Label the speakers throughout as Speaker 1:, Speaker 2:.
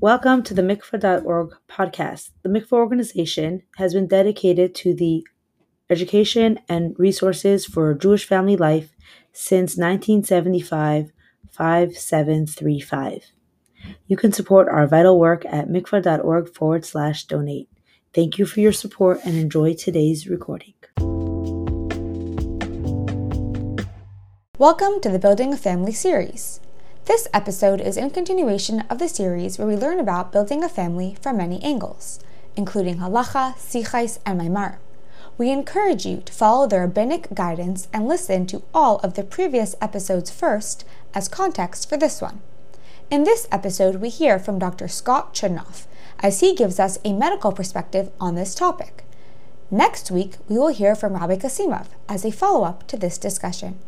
Speaker 1: Welcome to the mikvah.org podcast. The mikvah organization has been dedicated to the education and resources for Jewish family life since 1975 5735. You can support our vital work at mikvah.org forward slash donate. Thank you for your support and enjoy today's recording.
Speaker 2: Welcome to the Building a Family series. This episode is in continuation of the series where we learn about building a family from many angles, including halacha, sichais, and maimar. We encourage you to follow the rabbinic guidance and listen to all of the previous episodes first as context for this one. In this episode, we hear from Dr. Scott Chudnoff as he gives us a medical perspective on this topic. Next week, we will hear from Rabbi Kasimov as a follow up to this discussion.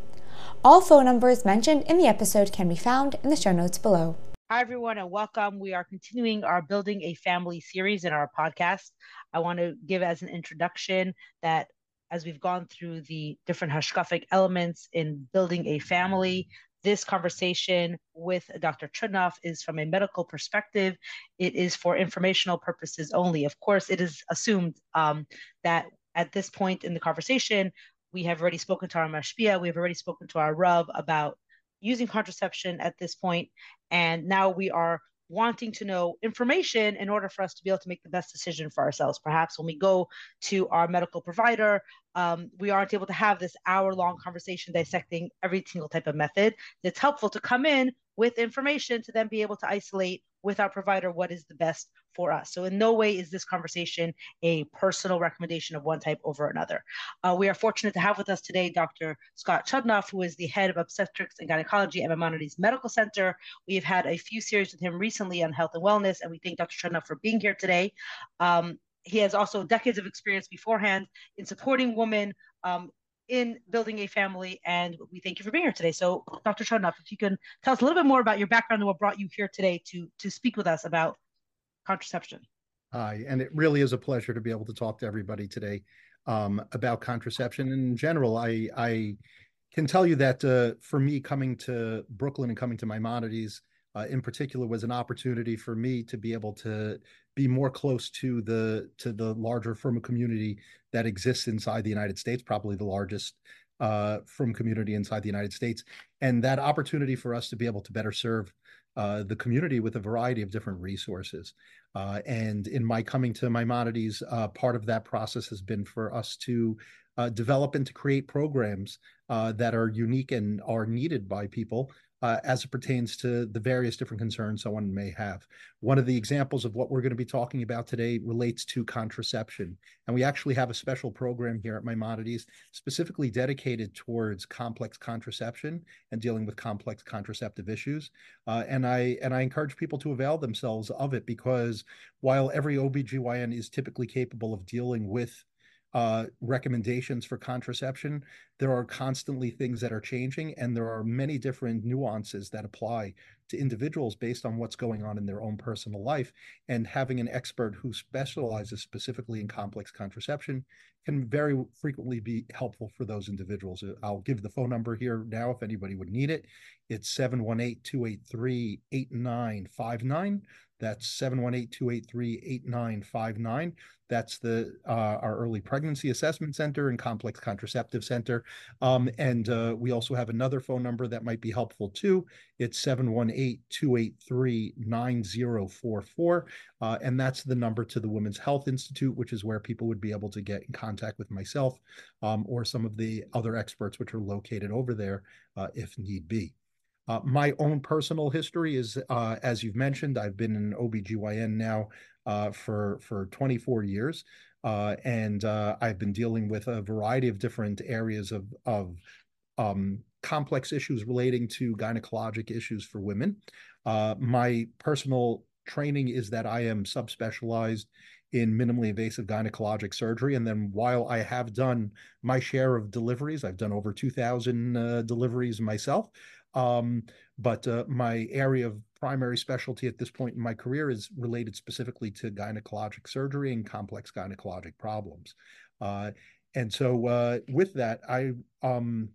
Speaker 2: All phone numbers mentioned in the episode can be found in the show notes below.
Speaker 1: Hi, everyone, and welcome. We are continuing our Building a Family series in our podcast. I want to give as an introduction that as we've gone through the different hashkafic elements in building a family, this conversation with Dr. Chudnoff is from a medical perspective. It is for informational purposes only. Of course, it is assumed um, that at this point in the conversation, we have already spoken to our mashpia, we have already spoken to our Rav about using contraception at this point, and now we are wanting to know information in order for us to be able to make the best decision for ourselves. Perhaps when we go to our medical provider, um, we aren't able to have this hour long conversation dissecting every single type of method. It's helpful to come in with information to then be able to isolate with our provider what is the best for us. So, in no way is this conversation a personal recommendation of one type over another. Uh, we are fortunate to have with us today Dr. Scott Chudnoff, who is the head of obstetrics and gynecology at Maimonides Medical Center. We have had a few series with him recently on health and wellness, and we thank Dr. Chudnoff for being here today. Um, he has also decades of experience beforehand in supporting women um, in building a family. And we thank you for being here today. So, Dr. Chudnoff, if you can tell us a little bit more about your background and what brought you here today to to speak with us about contraception.
Speaker 3: Hi, and it really is a pleasure to be able to talk to everybody today um, about contraception. In general, I I can tell you that uh, for me, coming to Brooklyn and coming to Maimonides uh, in particular was an opportunity for me to be able to be more close to the to the larger frum community that exists inside the United States, probably the largest uh, frum community inside the United States, and that opportunity for us to be able to better serve uh, the community with a variety of different resources. Uh, and in my coming to Maimonides, uh, part of that process has been for us to uh, develop and to create programs uh, that are unique and are needed by people uh, as it pertains to the various different concerns someone may have. One of the examples of what we're going to be talking about today relates to contraception. And we actually have a special program here at Maimonides specifically dedicated towards complex contraception and dealing with complex contraceptive issues. Uh, and I and I encourage people to avail themselves of it because while every OBGYN is typically capable of dealing with uh, recommendations for contraception. There are constantly things that are changing, and there are many different nuances that apply to individuals based on what's going on in their own personal life. And having an expert who specializes specifically in complex contraception can very frequently be helpful for those individuals. I'll give the phone number here now if anybody would need it. It's 718 283 8959. That's 718-283-8959. That's the uh, our early pregnancy assessment center and complex contraceptive center. Um, and uh, we also have another phone number that might be helpful too. It's 718-283-9044. Uh, and that's the number to the Women's Health Institute, which is where people would be able to get in contact with myself um, or some of the other experts which are located over there uh, if need be. Uh, my own personal history is, uh, as you've mentioned, I've been an OBGYN now uh, for, for 24 years. Uh, and uh, I've been dealing with a variety of different areas of, of um, complex issues relating to gynecologic issues for women. Uh, my personal training is that I am subspecialized in minimally invasive gynecologic surgery. And then while I have done my share of deliveries, I've done over 2,000 uh, deliveries myself. Um, but uh, my area of primary specialty at this point in my career is related specifically to gynecologic surgery and complex gynecologic problems. Uh, and so, uh, with that, I um,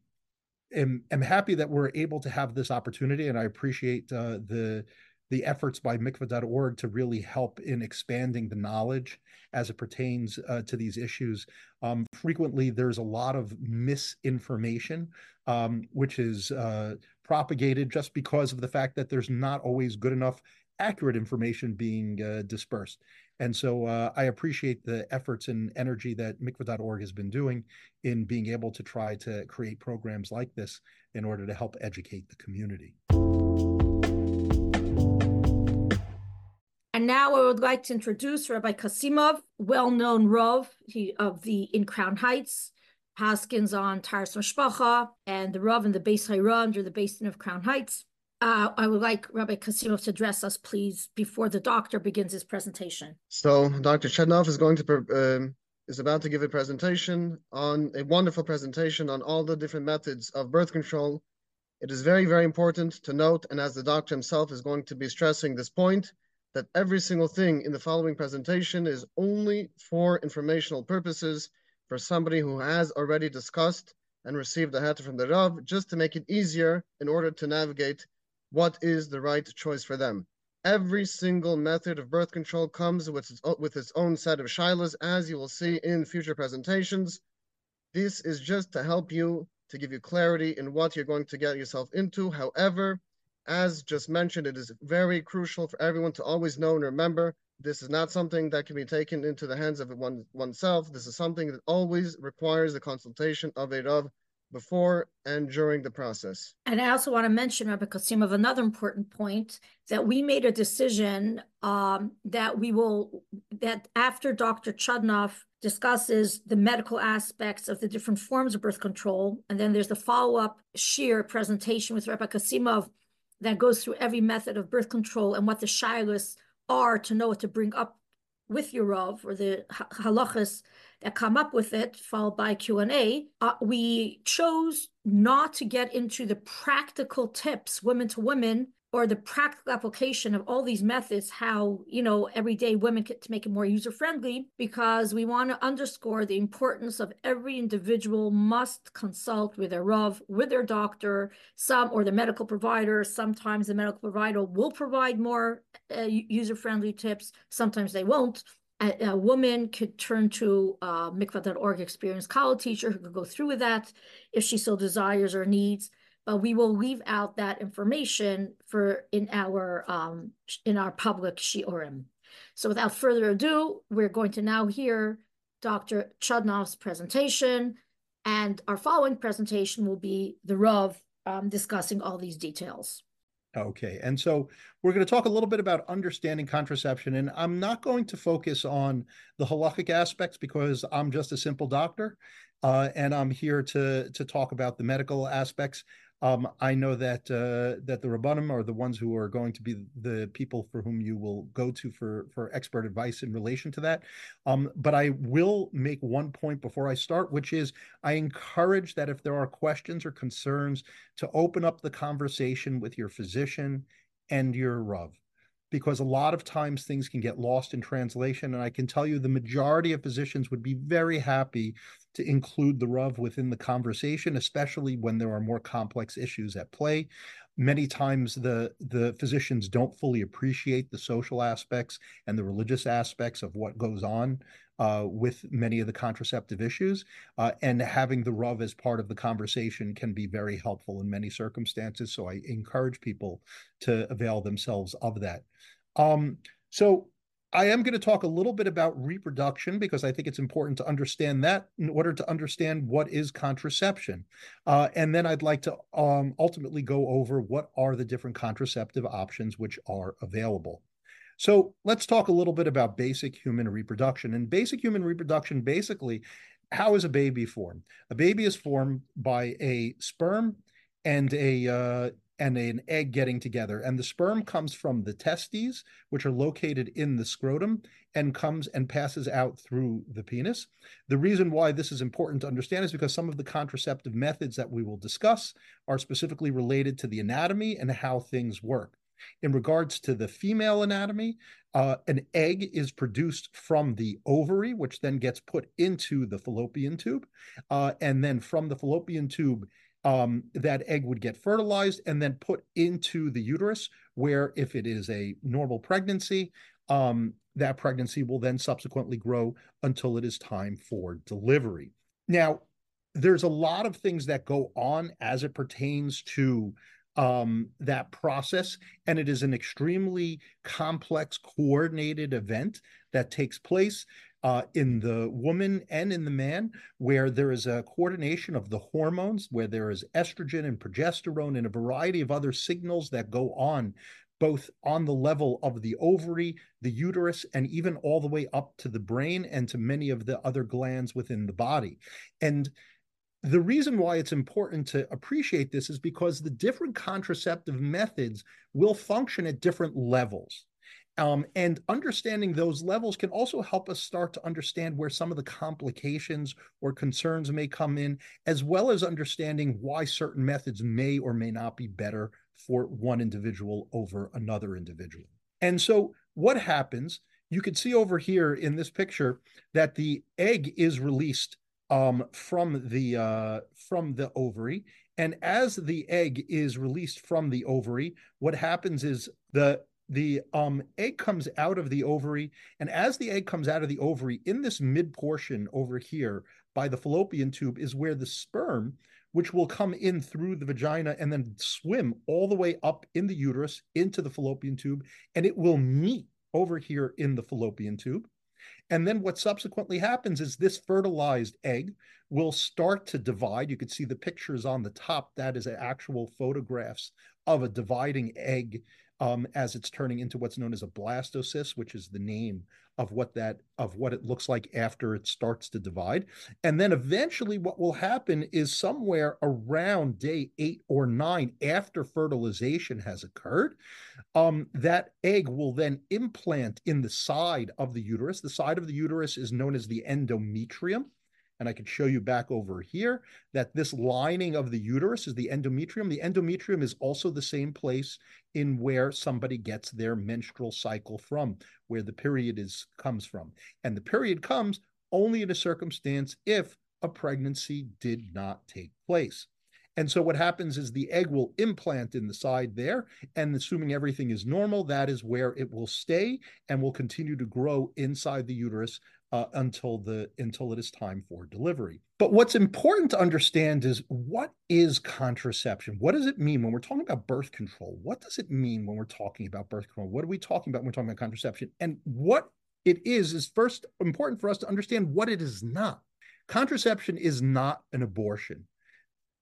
Speaker 3: am, am happy that we're able to have this opportunity, and I appreciate uh, the the efforts by mikvah.org to really help in expanding the knowledge as it pertains uh, to these issues. Um, frequently, there's a lot of misinformation, um, which is uh, propagated just because of the fact that there's not always good enough accurate information being uh, dispersed. And so uh, I appreciate the efforts and energy that mikvah.org has been doing in being able to try to create programs like this in order to help educate the community.
Speaker 4: And now I would like to introduce Rabbi Kasimov, well-known Rav he, of the in Crown Heights, Haskins on Taras Mashpacha, and the Rav and the Beis Hayra under the Basin of Crown Heights. Uh, I would like Rabbi Kasimov to address us, please, before the doctor begins his presentation.
Speaker 5: So Dr. Chudnoff is going to uh, is about to give a presentation on a wonderful presentation on all the different methods of birth control. It is very, very important to note, and as the doctor himself is going to be stressing this point, that every single thing in the following presentation is only for informational purposes for somebody who has already discussed and received a heter from the Rav, just to make it easier in order to navigate what is the right choice for them. Every single method of birth control comes with its, with its own set of shilas, as you will see in future presentations. This is just to help you, to give you clarity in what you're going to get yourself into. However, as just mentioned, it is very crucial for everyone to always know and remember this is not something that can be taken into the hands of one, oneself. This is something that always requires the consultation of a Rav before and during the process.
Speaker 4: And I also want to mention, Rabbi Kasim, of another important point that we made a decision um, that we will, that after Dr. Chudnoff discusses the medical aspects of the different forms of birth control, and then there's the follow-up shiur presentation with Rabbi Kasimov that goes through every method of birth control and what the shilas are to know what to bring up with your Rav or the halachas that come up with it, followed by Q&A, uh, we chose not to get into the practical tips, women to women, or the practical application of all these methods, how, you know, everyday women get to make it more user-friendly, because we want to underscore the importance of every individual must consult with their Rav, with their doctor, some, or the medical provider. Sometimes the medical provider will provide more uh, user-friendly tips. Sometimes they won't a, a woman could turn to uh, mikvah.org experienced kallah teacher who could go through with that if she so desires or needs. But we will leave out that information for in our um, in our public shiurim. So without further ado, we're going to now hear Dr. Chudnoff's presentation, and our following presentation will be the Rav um, discussing all these details.
Speaker 3: Okay. And so we're going to talk a little bit about understanding contraception. And I'm not going to focus on the halachic aspects because I'm just a simple doctor. Uh, and I'm here to to talk about the medical aspects. Um, I know that uh, that the rabbanim are the ones who are going to be the people for whom you will go to for for expert advice in relation to that. Um, but I will make one point before I start, which is I encourage that if there are questions or concerns, to open up the conversation with your physician and your rav because a lot of times things can get lost in translation. And I can tell you the majority of physicians would be very happy to include the Rav within the conversation, especially when there are more complex issues at play. Many times the, the physicians don't fully appreciate the social aspects and the religious aspects of what goes on uh, with many of the contraceptive issues. Uh, and having the Rav as part of the conversation can be very helpful in many circumstances. So I encourage people to avail themselves of that. Um, so I am going to talk a little bit about reproduction because I think it's important to understand that in order to understand what is contraception. Uh, and then I'd like to um, ultimately go over what are the different contraceptive options which are available. So let's talk a little bit about basic human reproduction. And basic human reproduction, basically, how is a baby formed? A baby is formed by a sperm and a uh, and an egg getting together. And the sperm comes from the testes, which are located in the scrotum, and comes and passes out through the penis. The reason why this is important to understand is because some of the contraceptive methods that we will discuss are specifically related to the anatomy and how things work. In regards to the female anatomy, uh, an egg is produced from the ovary, which then gets put into the fallopian tube. Uh, and then from the fallopian tube, um, that egg would get fertilized and then put into the uterus, where if it is a normal pregnancy, um, that pregnancy will then subsequently grow until it is time for delivery. Now, there's a lot of things that go on as it pertains to um, that process, and it is an extremely complex, coordinated event that takes place uh, in the woman and in the man, where there is a coordination of the hormones, where there is estrogen and progesterone and a variety of other signals that go on, both on the level of the ovary, the uterus, and even all the way up to the brain and to many of the other glands within the body. And the reason why it's important to appreciate this is because the different contraceptive methods will function at different levels. Um, and understanding those levels can also help us start to understand where some of the complications or concerns may come in, as well as understanding why certain methods may or may not be better for one individual over another individual. And so, what happens? You can see over here in this picture that the egg is released um, from the uh, from the ovary, and as the egg is released from the ovary, what happens is the the um, egg comes out of the ovary, and as the egg comes out of the ovary, in this mid portion over here by the fallopian tube is where the sperm, which will come in through the vagina and then swim all the way up in the uterus into the fallopian tube, and it will meet over here in the fallopian tube. And then what subsequently happens is this fertilized egg will start to divide. You can see the pictures on the top. That is actual photographs of a dividing egg um, as it's turning into what's known as a blastocyst, which is the name of what that of what it looks like after it starts to divide. And then eventually what will happen is somewhere around day eight or nine after fertilization has occurred, um, that egg will then implant in the side of the uterus. The side of the uterus is known as the endometrium. And I can show you back over here that this lining of the uterus is the endometrium. The endometrium is also the same place in where somebody gets their menstrual cycle from, where the period is comes from. And the period comes only in a circumstance if a pregnancy did not take place. And so what happens is the egg will implant in the side there, and assuming everything is normal, that is where it will stay and will continue to grow inside the uterus uh, until the until it is time for delivery. But what's important to understand is what is contraception? What does it mean when we're talking about birth control? What does it mean when we're talking about birth control? What are we talking about when we're talking about contraception? And what it is is first important for us to understand what it is not. Contraception is not an abortion.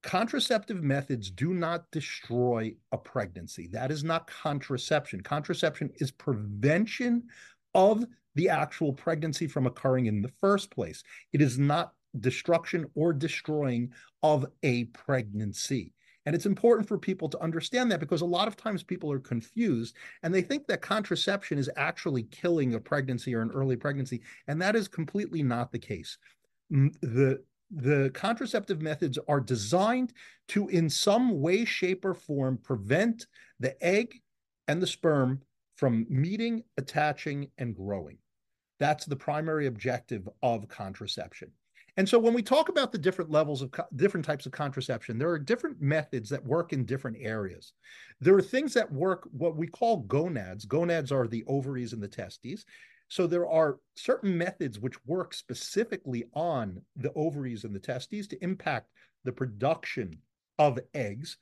Speaker 3: Contraceptive methods do not destroy a pregnancy. That is not contraception. Contraception is prevention of the actual pregnancy from occurring in the first place. It is not destruction or destroying of a pregnancy. And it's important for people to understand that because a lot of times people are confused and they think that contraception is actually killing a pregnancy or an early pregnancy. And that is completely not the case. The, the contraceptive methods are designed to, in some way, shape, or form, prevent the egg and the sperm from meeting, attaching, and growing. That's the primary objective of contraception. And so when we talk about the different levels of co- different types of contraception, there are different methods that work in different areas. There are things that work what we call gonads. Gonads are the ovaries and the testes. So there are certain methods which work specifically on the ovaries and the testes to impact the production of eggs.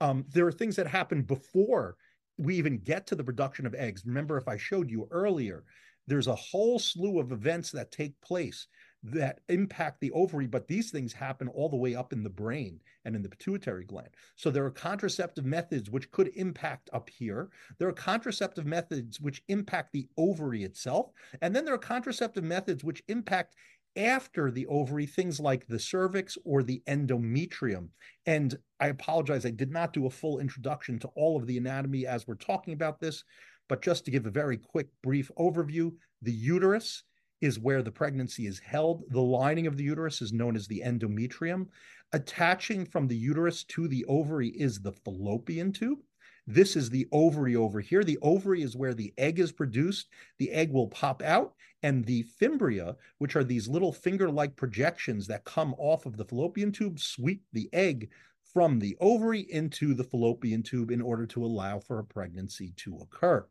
Speaker 3: Um, there are things that happen before we even get to the production of eggs. Remember, if I showed you earlier, there's a whole slew of events that take place that impact the ovary, but these things happen all the way up in the brain and in the pituitary gland. So there are contraceptive methods which could impact up here. There are contraceptive methods which impact the ovary itself. And then there are contraceptive methods which impact after the ovary, things like the cervix or the endometrium. And I apologize, I did not do a full introduction to all of the anatomy as we're talking about this. But just to give a very quick, brief overview, the uterus is where the pregnancy is held. The lining of the uterus is known as the endometrium. Attaching from the uterus to the ovary is the fallopian tube. This is the ovary over here. The ovary is where the egg is produced. The egg will pop out, and the fimbria, which are these little finger like projections that come off of the fallopian tube, sweep the egg from the ovary into the fallopian tube in order to allow for a pregnancy to occur.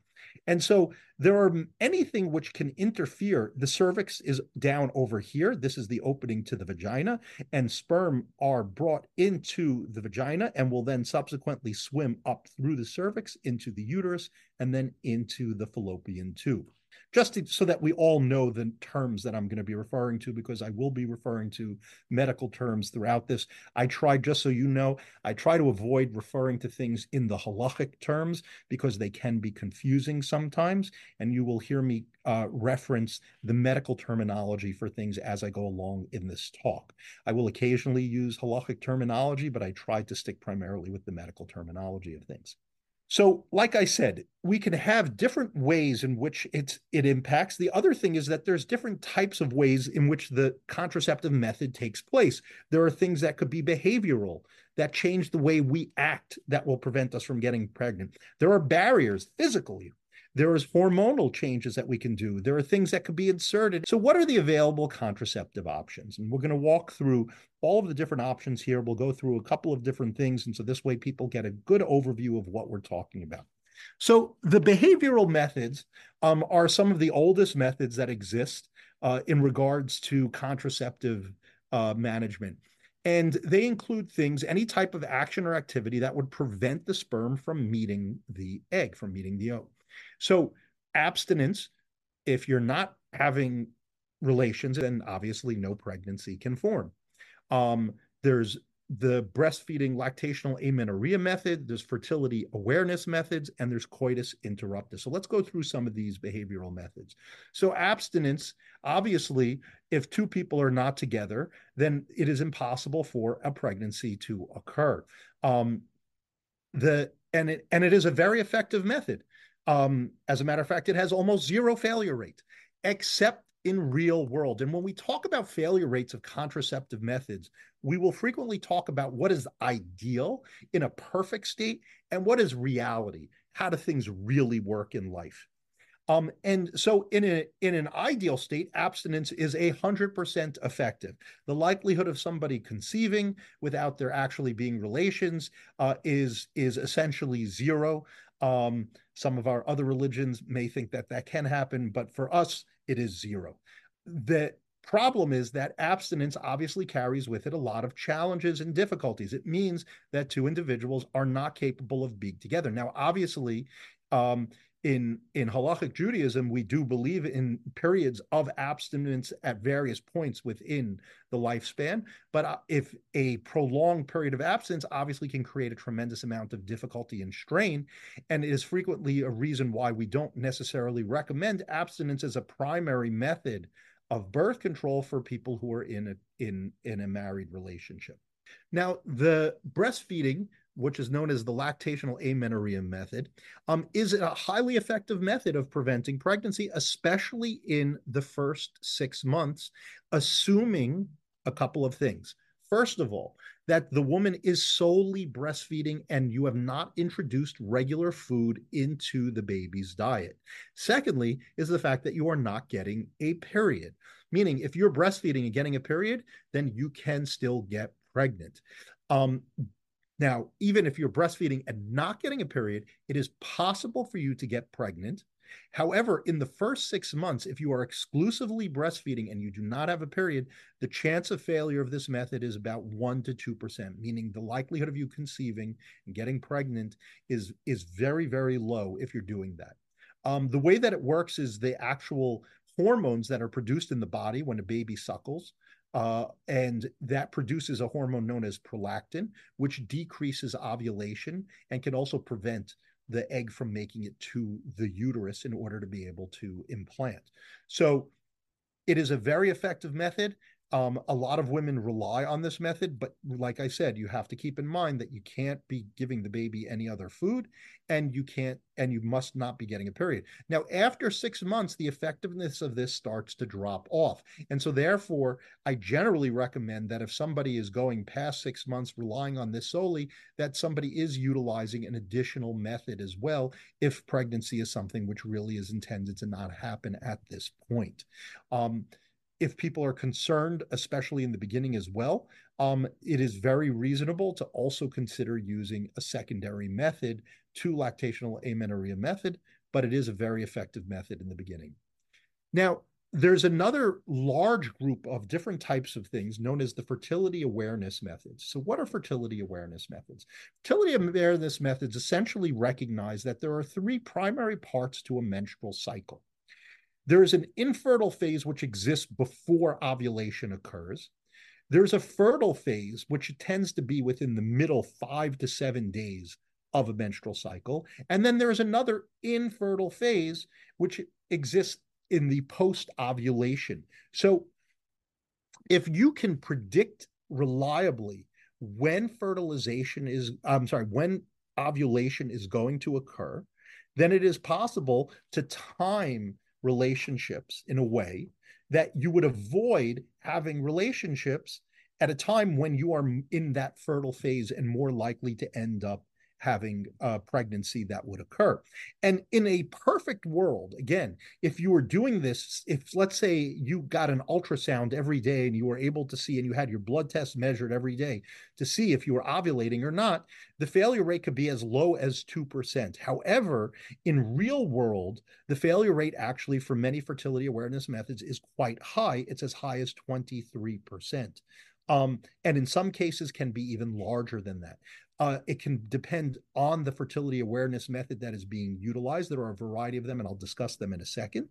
Speaker 3: And so there are anything which can interfere. The cervix is down over here. This is the opening to the vagina, and sperm are brought into the vagina and will then subsequently swim up through the cervix into the uterus and then into the fallopian tube just to, so that we all know the terms that I'm going to be referring to, because I will be referring to medical terms throughout this. I try, just so you know, I try to avoid referring to things in the halachic terms because they can be confusing sometimes. And you will hear me uh, reference the medical terminology for things as I go along in this talk. I will occasionally use halachic terminology, but I try to stick primarily with the medical terminology of things. So, like I said, we can have different ways in which it's it impacts. The other thing is that there's different types of ways in which the contraceptive method takes place. There are things that could be behavioral that change the way we act that will prevent us from getting pregnant. There are barriers physically there is hormonal changes that we can do. There are things that could be inserted. So, what are the available contraceptive options? And we're going to walk through all of the different options here. We'll go through a couple of different things. And so, this way, people get a good overview of what we're talking about. So, the behavioral methods um, are some of the oldest methods that exist uh, in regards to contraceptive uh, management. And they include things, any type of action or activity that would prevent the sperm from meeting the egg, from meeting the yolk. So abstinence, if you're not having relations, then obviously no pregnancy can form. Um, there's the breastfeeding lactational amenorrhea method, there's fertility awareness methods, and there's coitus interruptus. So let's go through some of these behavioral methods. So abstinence, obviously, if two people are not together, then it is impossible for a pregnancy to occur. Um, the and it and it is a very effective method. Um, as a matter of fact, it has almost zero failure rate, except in real world. And when we talk about failure rates of contraceptive methods, we will frequently talk about what is ideal in a perfect state and what is reality. How do things really work in life? Um, and so in a in an ideal state, abstinence is a hundred percent effective. The likelihood of somebody conceiving without there actually being relations uh, is is essentially zero. Um, some of our other religions may think that that can happen, but for us, it is zero. The problem is that abstinence obviously carries with it a lot of challenges and difficulties. It means that two individuals are not capable of being together. Now, obviously, um, in in halachic Judaism, we do believe in periods of abstinence at various points within the lifespan. But uh, if a prolonged period of abstinence obviously can create a tremendous amount of difficulty and strain, and it is frequently a reason why we don't necessarily recommend abstinence as a primary method of birth control for people who are in a in in a married relationship. Now, the breastfeeding which is known as the lactational amenorrhea method, um, is a highly effective method of preventing pregnancy, especially in the first six months, assuming a couple of things. First of all, that the woman is solely breastfeeding and you have not introduced regular food into the baby's diet. Secondly, is the fact that you are not getting a period, meaning if you're breastfeeding and getting a period, then you can still get pregnant. Um, now, even if you're breastfeeding and not getting a period, it is possible for you to get pregnant. However, in the first six months, if you are exclusively breastfeeding and you do not have a period, the chance of failure of this method is about one to two percent, meaning the likelihood of you conceiving and getting pregnant is is very very low if you're doing that. Um, the way that it works is the actual hormones that are produced in the body when a baby suckles uh, and that produces a hormone known as prolactin, which decreases ovulation and can also prevent the egg from making it to the uterus in order to be able to implant. So it is a very effective method. Um, a lot of women rely on this method, but like I said, you have to keep in mind that you can't be giving the baby any other food and you can't and you must not be getting a period. Now, after six months, the effectiveness of this starts to drop off. And so, therefore, I generally recommend that if somebody is going past six months relying on this solely, that somebody is utilizing an additional method as well if pregnancy is something which really is intended to not happen at this point. Um, if people are concerned, especially in the beginning as well, um, it is very reasonable to also consider using a secondary method to lactational amenorrhea method, but it is a very effective method in the beginning. Now, there's another large group of different types of things known as the fertility awareness methods. So, what are fertility awareness methods? Fertility awareness methods essentially recognize that there are three primary parts to a menstrual cycle. There is an infertile phase which exists before ovulation occurs. There's a fertile phase, which tends to be within the middle five to seven days of a menstrual cycle. And then there's another infertile phase, which exists in the post ovulation. So if you can predict reliably when fertilization is, I'm sorry, when ovulation is going to occur, then it is possible to time relationships in a way that you would avoid having relationships at a time when you are in that fertile phase and more likely to end up having a pregnancy that would occur. And in a perfect world, again, if you were doing this, if let's say you got an ultrasound every day and you were able to see and you had your blood test measured every day to see if you were ovulating or not, the failure rate could be as low as 2%. However, in real world, the failure rate actually for many fertility awareness methods is quite high. It's as high as 23%. Um, and in some cases can be even larger than that. Uh, it can depend on the fertility awareness method that is being utilized. There are a variety of them, and I'll discuss them in a second.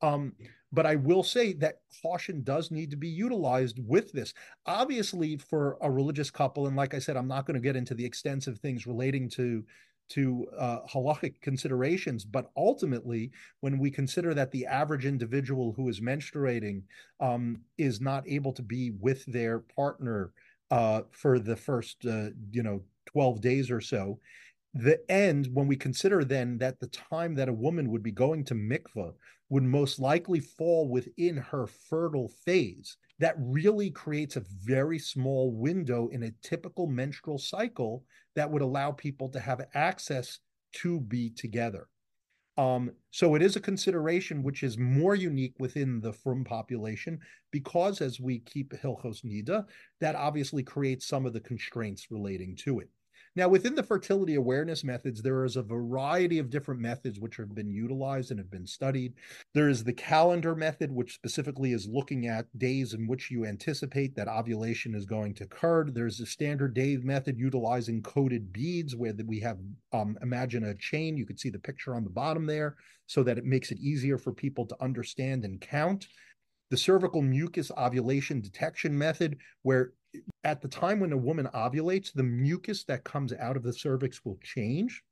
Speaker 3: Um, but I will say that caution does need to be utilized with this. Obviously, for a religious couple, and like I said, I'm not going to get into the extensive things relating to to uh, halachic considerations, but ultimately, when we consider that the average individual who is menstruating um, is not able to be with their partner uh, for the first, uh, you know, 12 days or so. The end, when we consider then that the time that a woman would be going to mikvah would most likely fall within her fertile phase, that really creates a very small window in a typical menstrual cycle that would allow people to have access to be together. Um, so it is a consideration which is more unique within the frum population because as we keep Hilchos Nida, that obviously creates some of the constraints relating to it. Now, within the fertility awareness methods, there is a variety of different methods which have been utilized and have been studied. There is the calendar method, which specifically is looking at days in which you anticipate that ovulation is going to occur. There's the standard day method utilizing coded beads, where we have um, imagine a chain. You can see the picture on the bottom there, so that it makes it easier for people to understand and count the cervical mucus ovulation detection method, where at the time when a woman ovulates, the mucus that comes out of the cervix will change.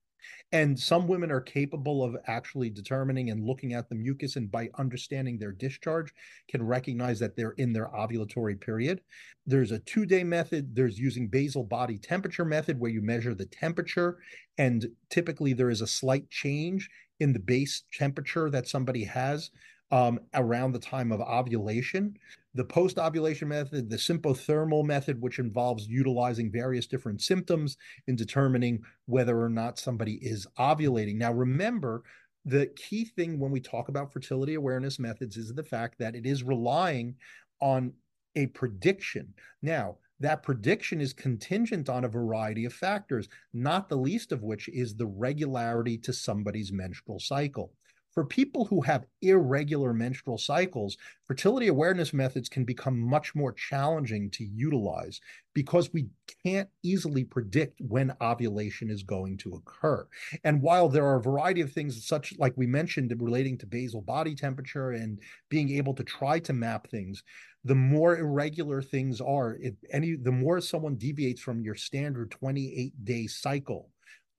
Speaker 3: And some women are capable of actually determining and looking at the mucus and by understanding their discharge can recognize that they're in their ovulatory period. There's a two day method. There's using basal body temperature method where you measure the temperature. And typically there is a slight change in the base temperature that somebody has um, around the time of ovulation the post ovulation method, the symptothermal method, which involves utilizing various different symptoms in determining whether or not somebody is ovulating. Now, remember, the key thing when we talk about fertility awareness methods is the fact that it is relying on a prediction. Now, that prediction is contingent on a variety of factors, not the least of which is the regularity to somebody's menstrual cycle. For people who have irregular menstrual cycles, fertility awareness methods can become much more challenging to utilize because we can't easily predict when ovulation is going to occur. And while there are a variety of things, such like we mentioned, relating to basal body temperature and being able to try to map things, the more irregular things are, if any, the more someone deviates from your standard 28 day cycle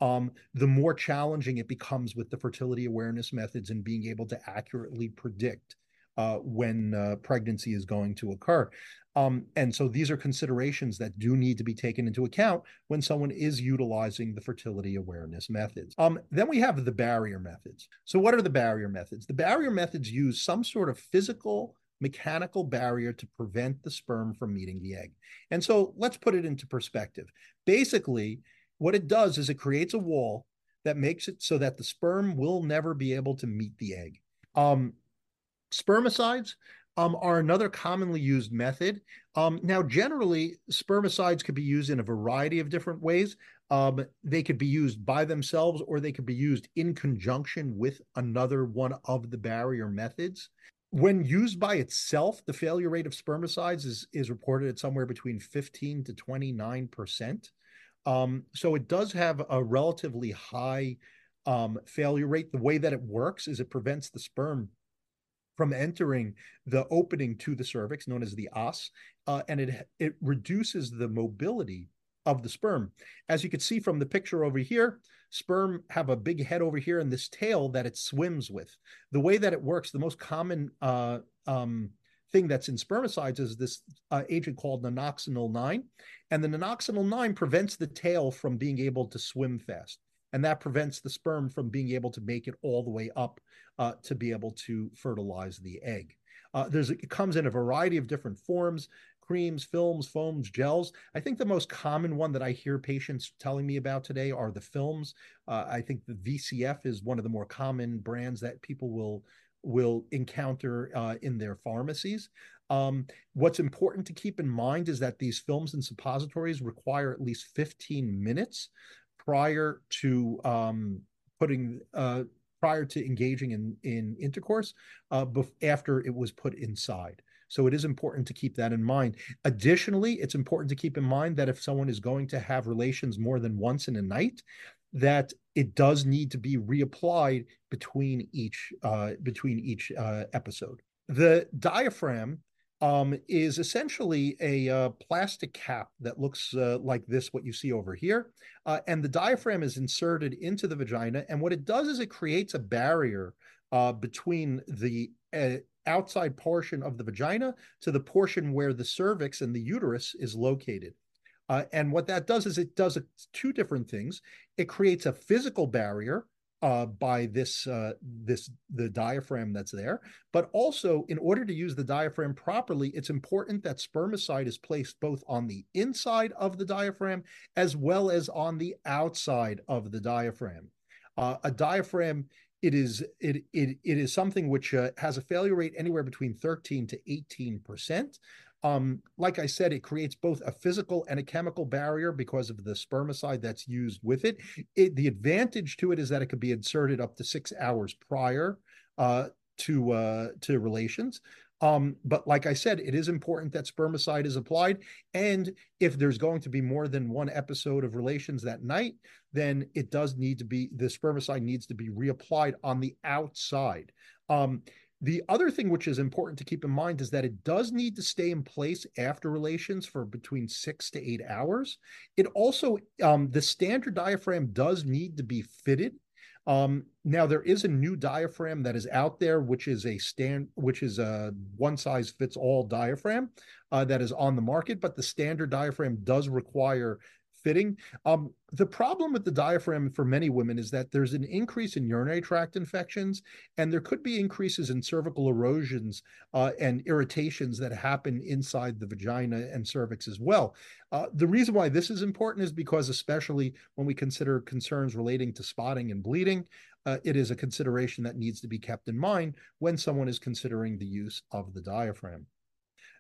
Speaker 3: um, the more challenging it becomes with the fertility awareness methods and being able to accurately predict uh, when uh, pregnancy is going to occur. Um, and so these are considerations that do need to be taken into account when someone is utilizing the fertility awareness methods. Um, then we have the barrier methods. So, what are the barrier methods? The barrier methods use some sort of physical mechanical barrier to prevent the sperm from meeting the egg. And so let's put it into perspective. Basically, what it does is it creates a wall that makes it so that the sperm will never be able to meet the egg. Um, spermicides um, are another commonly used method. Um, now, generally, spermicides could be used in a variety of different ways. Um, they could be used by themselves or they could be used in conjunction with another one of the barrier methods. When used by itself, the failure rate of spermicides is, is reported at somewhere between 15 to 29%. Um, so it does have a relatively high um, failure rate. The way that it works is it prevents the sperm from entering the opening to the cervix, known as the os, uh, and it it reduces the mobility of the sperm. As you can see from the picture over here, sperm have a big head over here and this tail that it swims with. The way that it works, the most common uh, um, thing that's in spermicides is this uh, agent called nonoxynol 9. And the nonoxynol 9 prevents the tail from being able to swim fast. And that prevents the sperm from being able to make it all the way up uh, to be able to fertilize the egg. Uh, there's it comes in a variety of different forms creams, films, foams, gels. I think the most common one that I hear patients telling me about today are the films. Uh, I think the VCF is one of the more common brands that people will will encounter uh, in their pharmacies. Um, what's important to keep in mind is that these films and suppositories require at least 15 minutes prior to um, putting uh, prior to engaging in in intercourse uh, after it was put inside. So it is important to keep that in mind. Additionally, it's important to keep in mind that if someone is going to have relations more than once in a night, that it does need to be reapplied between each uh, between each uh, episode. The diaphragm um, is essentially a uh, plastic cap that looks uh, like this, what you see over here. Uh, and the diaphragm is inserted into the vagina. And what it does is it creates a barrier uh, between the outside portion of the vagina to the portion where the cervix and the uterus is located. Uh, and what that does is it does two different things. It creates a physical barrier uh, by this uh, this the diaphragm that's there. But also, in order to use the diaphragm properly, it's important that spermicide is placed both on the inside of the diaphragm as well as on the outside of the diaphragm. Uh, a diaphragm it is it it, it is something which uh, has a failure rate anywhere between 13 to 18 percent um, like I said, it creates both a physical and a chemical barrier because of the spermicide that's used with it. it the advantage to it is that it could be inserted up to six hours prior uh, to uh, to relations. Um, but like I said, it is important that spermicide is applied. And if there's going to be more than one episode of relations that night, then it does need to be the spermicide needs to be reapplied on the outside. Um, the other thing which is important to keep in mind is that it does need to stay in place after relations for between six to eight hours. It also, um, the standard diaphragm does need to be fitted. Um, now there is a new diaphragm that is out there, which is a stand, which is a one size fits all diaphragm uh, that is on the market, but the standard diaphragm does require fitting. Um, the problem with the diaphragm for many women is that there's an increase in urinary tract infections, and there could be increases in cervical erosions uh, and irritations that happen inside the vagina and cervix as well. Uh, the reason why this is important is because, especially when we consider concerns relating to spotting and bleeding, uh, it is a consideration that needs to be kept in mind when someone is considering the use of the diaphragm.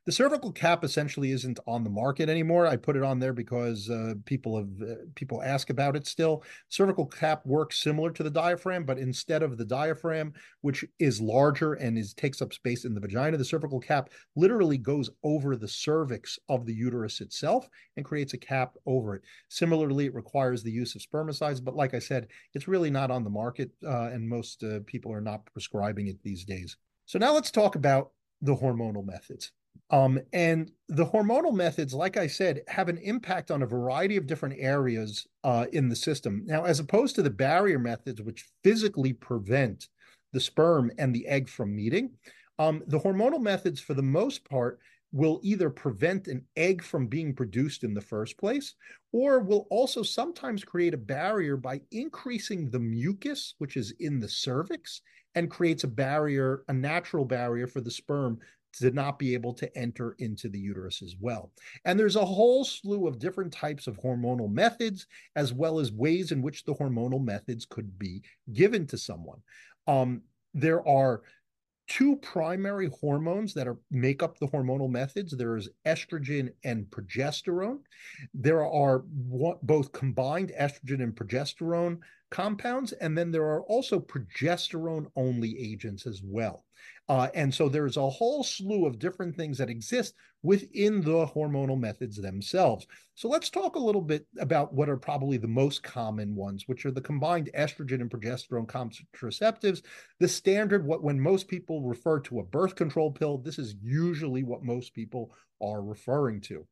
Speaker 3: The cervical cap essentially isn't on the market anymore. I put it on there because uh, people have uh, people ask about it still. Cervical cap works similar to the diaphragm, but instead of the diaphragm, which is larger and is takes up space in the vagina, the cervical cap literally goes over the cervix of the uterus itself and creates a cap over it. Similarly, it requires the use of spermicides, but like I said, it's really not on the market, uh, and most uh, people are not prescribing it these days. So now let's talk about the hormonal methods. Um, and the hormonal methods, like I said, have an impact on a variety of different areas uh, in the system. Now, as opposed to the barrier methods, which physically prevent the sperm and the egg from meeting, um, the hormonal methods, for the most part, will either prevent an egg from being produced in the first place, or will also sometimes create a barrier by increasing the mucus, which is in the cervix, and creates a barrier, a natural barrier for the sperm to not be able to enter into the uterus as well. And there's a whole slew of different types of hormonal methods, as well as ways in which the hormonal methods could be given to someone. Um, there are two primary hormones that are make up the hormonal methods. There is estrogen and progesterone. There are both combined estrogen and progesterone compounds, and then there are also progesterone only agents as well. Uh, and so there's a whole slew of different things that exist within the hormonal methods themselves. So let's talk a little bit about what are probably the most common ones, which are the combined estrogen and progesterone contraceptives. The standard, what when most people refer to a birth control pill, this is usually what most people are referring to.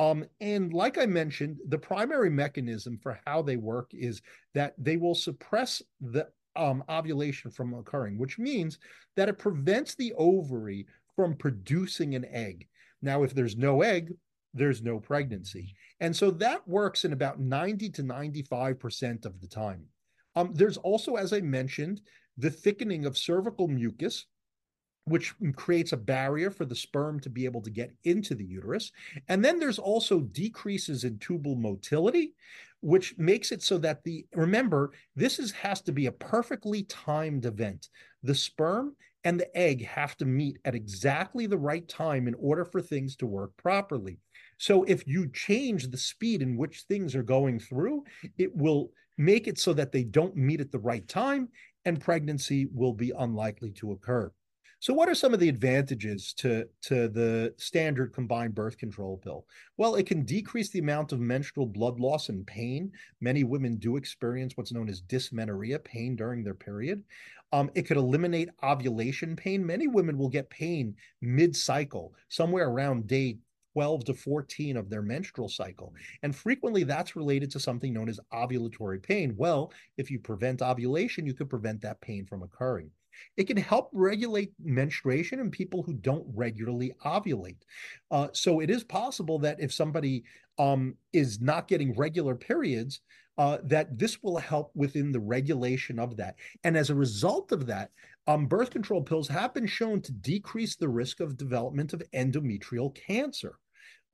Speaker 3: Um, and like I mentioned, the primary mechanism for how they work is that they will suppress the um, ovulation from occurring, which means that it prevents the ovary from producing an egg. Now, if there's no egg, there's no pregnancy. And so that works in about 90 to 95% of the time. Um, there's also, as I mentioned, the thickening of cervical mucus, which creates a barrier for the sperm to be able to get into the uterus. And then there's also decreases in tubal motility, which makes it so that the remember this is has to be a perfectly timed event. The sperm and the egg have to meet at exactly the right time in order for things to work properly. So if you change the speed in which things are going through, it will make it so that they don't meet at the right time and pregnancy will be unlikely to occur. So, what are some of the advantages to, to the standard combined birth control pill? Well, it can decrease the amount of menstrual blood loss and pain. Many women do experience what's known as dysmenorrhea, pain during their period. Um, it could eliminate ovulation pain. Many women will get pain mid cycle, somewhere around day 12 to 14 of their menstrual cycle. And frequently that's related to something known as ovulatory pain. Well, if you prevent ovulation, you could prevent that pain from occurring. It can help regulate menstruation in people who don't regularly ovulate. Uh, so it is possible that if somebody um, is not getting regular periods, uh, that this will help within the regulation of that. And as a result of that, um, birth control pills have been shown to decrease the risk of development of endometrial cancer.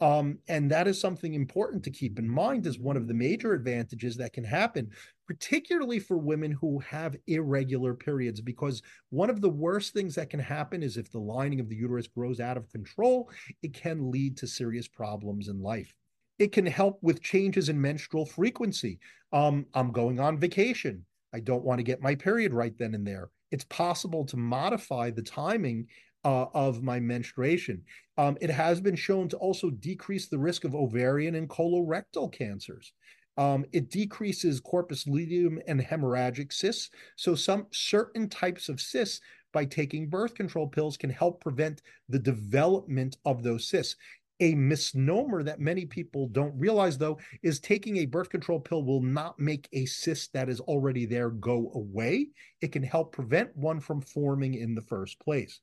Speaker 3: Um, and that is something important to keep in mind as one of the major advantages that can happen, particularly for women who have irregular periods. Because one of the worst things that can happen is if the lining of the uterus grows out of control, it can lead to serious problems in life. It can help with changes in menstrual frequency. Um, I'm going on vacation. I don't want to get my period right then and there. It's possible to modify the timing uh, of my menstruation. Um, it has been shown to also decrease the risk of ovarian and colorectal cancers. Um, it decreases corpus luteum and hemorrhagic cysts. So some certain types of cysts by taking birth control pills can help prevent the development of those cysts. A misnomer that many people don't realize, though, is taking a birth control pill will not make a cyst that is already there go away. It can help prevent one from forming in the first place.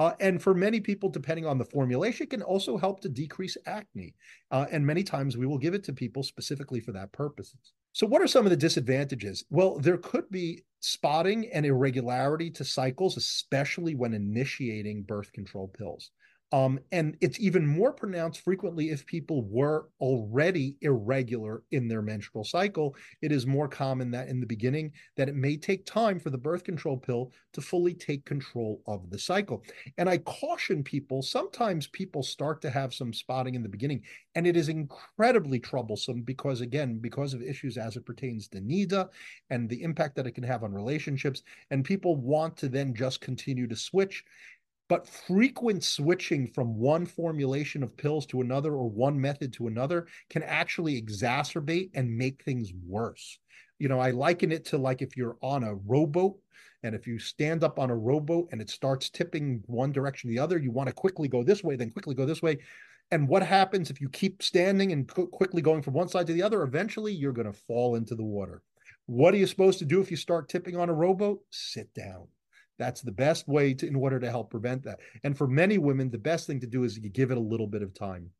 Speaker 3: Uh, and for many people, depending on the formulation, it can also help to decrease acne. Uh, and many times we will give it to people specifically for that purpose. So, what are some of the disadvantages? Well, there could be spotting and irregularity to cycles, especially when initiating birth control pills. Um, and it's even more pronounced frequently if people were already irregular in their menstrual cycle. It is more common that in the beginning that it may take time for the birth control pill to fully take control of the cycle. And I caution people, sometimes people start to have some spotting in the beginning, and it is incredibly troublesome because again, because of issues as it pertains to NIDA and the impact that it can have on relationships, and people want to then just continue to switch but frequent switching from one formulation of pills to another or one method to another can actually exacerbate and make things worse. You know, I liken it to like if you're on a rowboat and if you stand up on a rowboat and it starts tipping one direction or the other, you want to quickly go this way, then quickly go this way. And what happens if you keep standing and quickly going from one side to the other? Eventually, you're going to fall into the water. What are you supposed to do if you start tipping on a rowboat? Sit down. That's the best way to, in order to help prevent that. And for many women, the best thing to do is you give it a little bit of time.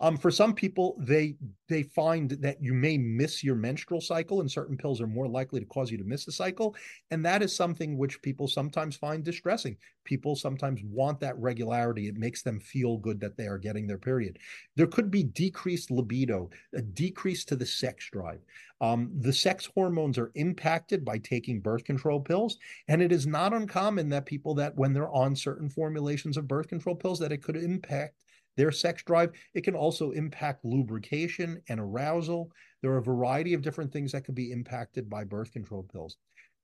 Speaker 3: Um, for some people, they they find that you may miss your menstrual cycle, and certain pills are more likely to cause you to miss the cycle, and that is something which people sometimes find distressing. People sometimes want that regularity; it makes them feel good that they are getting their period. There could be decreased libido, a decrease to the sex drive. Um, the sex hormones are impacted by taking birth control pills, and it is not uncommon that people that when they're on certain formulations of birth control pills, that it could impact their sex drive. It can also impact lubrication and arousal. There are a variety of different things that could be impacted by birth control pills.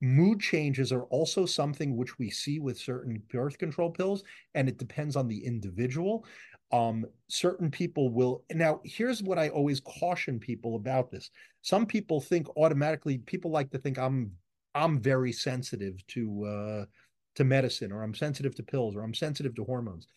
Speaker 3: Mood changes are also something which we see with certain birth control pills, and it depends on the individual. Um, certain people will. Now, here's what I always caution people about this. Some people think automatically, people like to think I'm I'm very sensitive to uh, to medicine, or I'm sensitive to pills, or I'm sensitive to hormones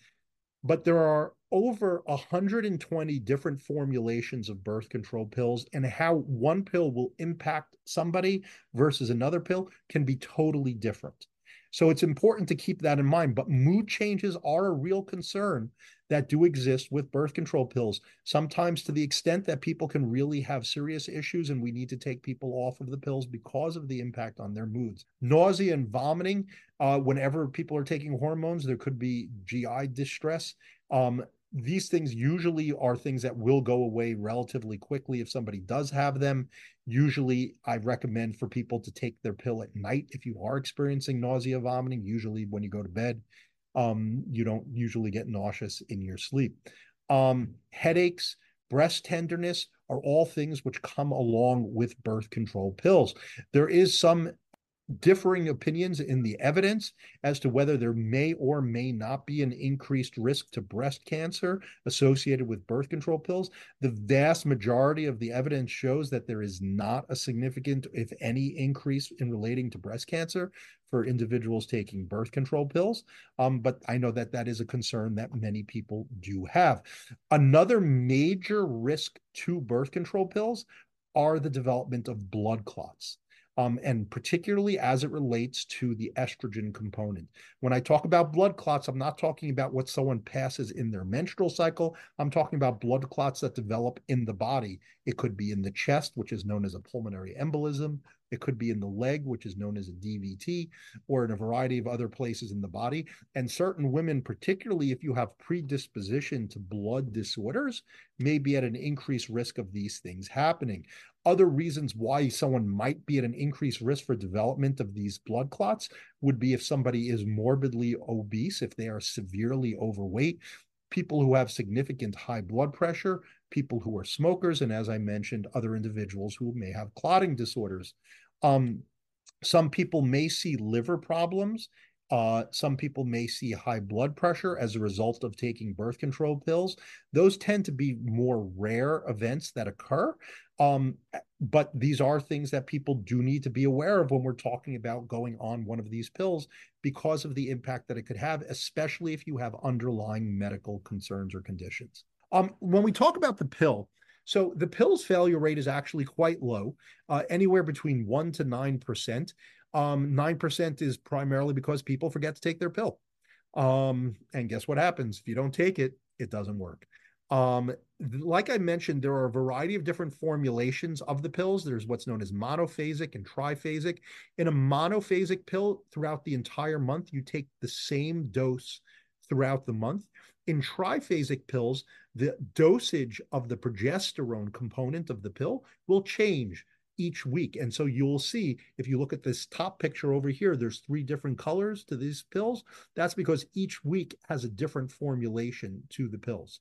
Speaker 3: but there are over 120 different formulations of birth control pills and how one pill will impact somebody versus another pill can be totally different. So it's important to keep that in mind but mood changes are a real concern that do exist with birth control pills sometimes to the extent that people can really have serious issues and we need to take people off of the pills because of the impact on their moods nausea and vomiting uh, whenever people are taking hormones, there could be GI distress. Um, these things usually are things that will go away relatively quickly if somebody does have them. Usually, I recommend for people to take their pill at night if you are experiencing nausea, vomiting. Usually, when you go to bed, um, you don't usually get nauseous in your sleep. Um, headaches, breast tenderness are all things which come along with birth control pills. There is some differing opinions in the evidence as to whether there may or may not be an increased risk to breast cancer associated with birth control pills. The vast majority of the evidence shows that there is not a significant, if any, increase in relating to breast cancer for individuals taking birth control pills. Um, but I know that that is a concern that many people do have. Another major risk to birth control pills are the development of blood clots um, and particularly as it relates to the estrogen component. When I talk about blood clots, I'm not talking about what someone passes in their menstrual cycle. I'm talking about blood clots that develop in the body. It could be in the chest, which is known as a pulmonary embolism. It could be in the leg, which is known as a DVT, or in a variety of other places in the body. And certain women, particularly if you have predisposition to blood disorders, may be at an increased risk of these things happening. Other reasons why someone might be at an increased risk for development of these blood clots would be if somebody is morbidly obese, if they are severely overweight, people who have significant high blood pressure, people who are smokers, and as I mentioned, other individuals who may have clotting disorders. Um, some people may see liver problems. Uh, some people may see high blood pressure as a result of taking birth control pills. Those tend to be more rare events that occur. Um, but these are things that people do need to be aware of when we're talking about going on one of these pills because of the impact that it could have, especially if you have underlying medical concerns or conditions. Um, when we talk about the pill, so the pill's failure rate is actually quite low, uh, anywhere between 1% to 9%. Um, 9% is primarily because people forget to take their pill. Um, and guess what happens? If you don't take it, it doesn't work. Um, like I mentioned, there are a variety of different formulations of the pills. There's what's known as monophasic and triphasic. In a monophasic pill, throughout the entire month, you take the same dose throughout the month. In triphasic pills, the dosage of the progesterone component of the pill will change each week. And so you'll see if you look at this top picture over here, there's three different colors to these pills. That's because each week has a different formulation to the pills.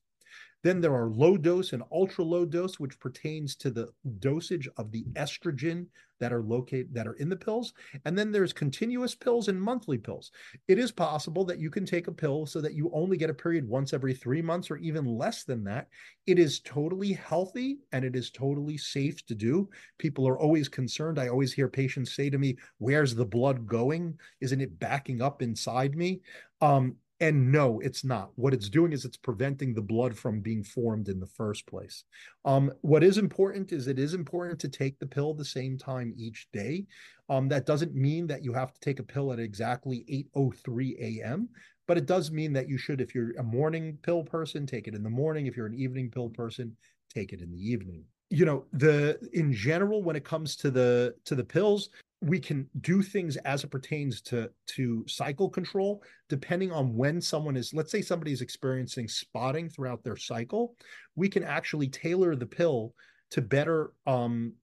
Speaker 3: Then there are low dose and ultra low dose, which pertains to the dosage of the estrogen that are located that are in the pills. And then there's continuous pills and monthly pills. It is possible that you can take a pill so that you only get a period once every three months or even less than that. It is totally healthy and it is totally safe to do. People are always concerned. I always hear patients say to me, Where's the blood going? Isn't it backing up inside me? Um, And no, it's not. What it's doing is it's preventing the blood from being formed in the first place. Um, what is important is it is important to take the pill the same time each day. Um, that doesn't mean that you have to take a pill at exactly 8:03 a.m., but it does mean that you should, if you're a morning pill person, take it in the morning. If you're an evening pill person, take it in the evening you know the in general when it comes to the to the pills we can do things as it pertains to to cycle control depending on when someone is let's say somebody is experiencing spotting throughout their cycle we can actually tailor the pill to better um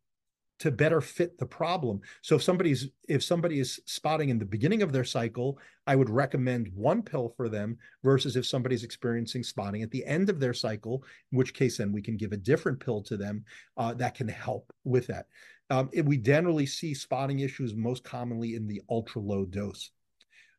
Speaker 3: to better fit the problem. So if somebody's if somebody is spotting in the beginning of their cycle i would recommend one pill for them versus if somebody's experiencing spotting at the end of their cycle in which case then we can give a different pill to them uh, that can help with that um, we generally see spotting issues most commonly in the ultra low dose.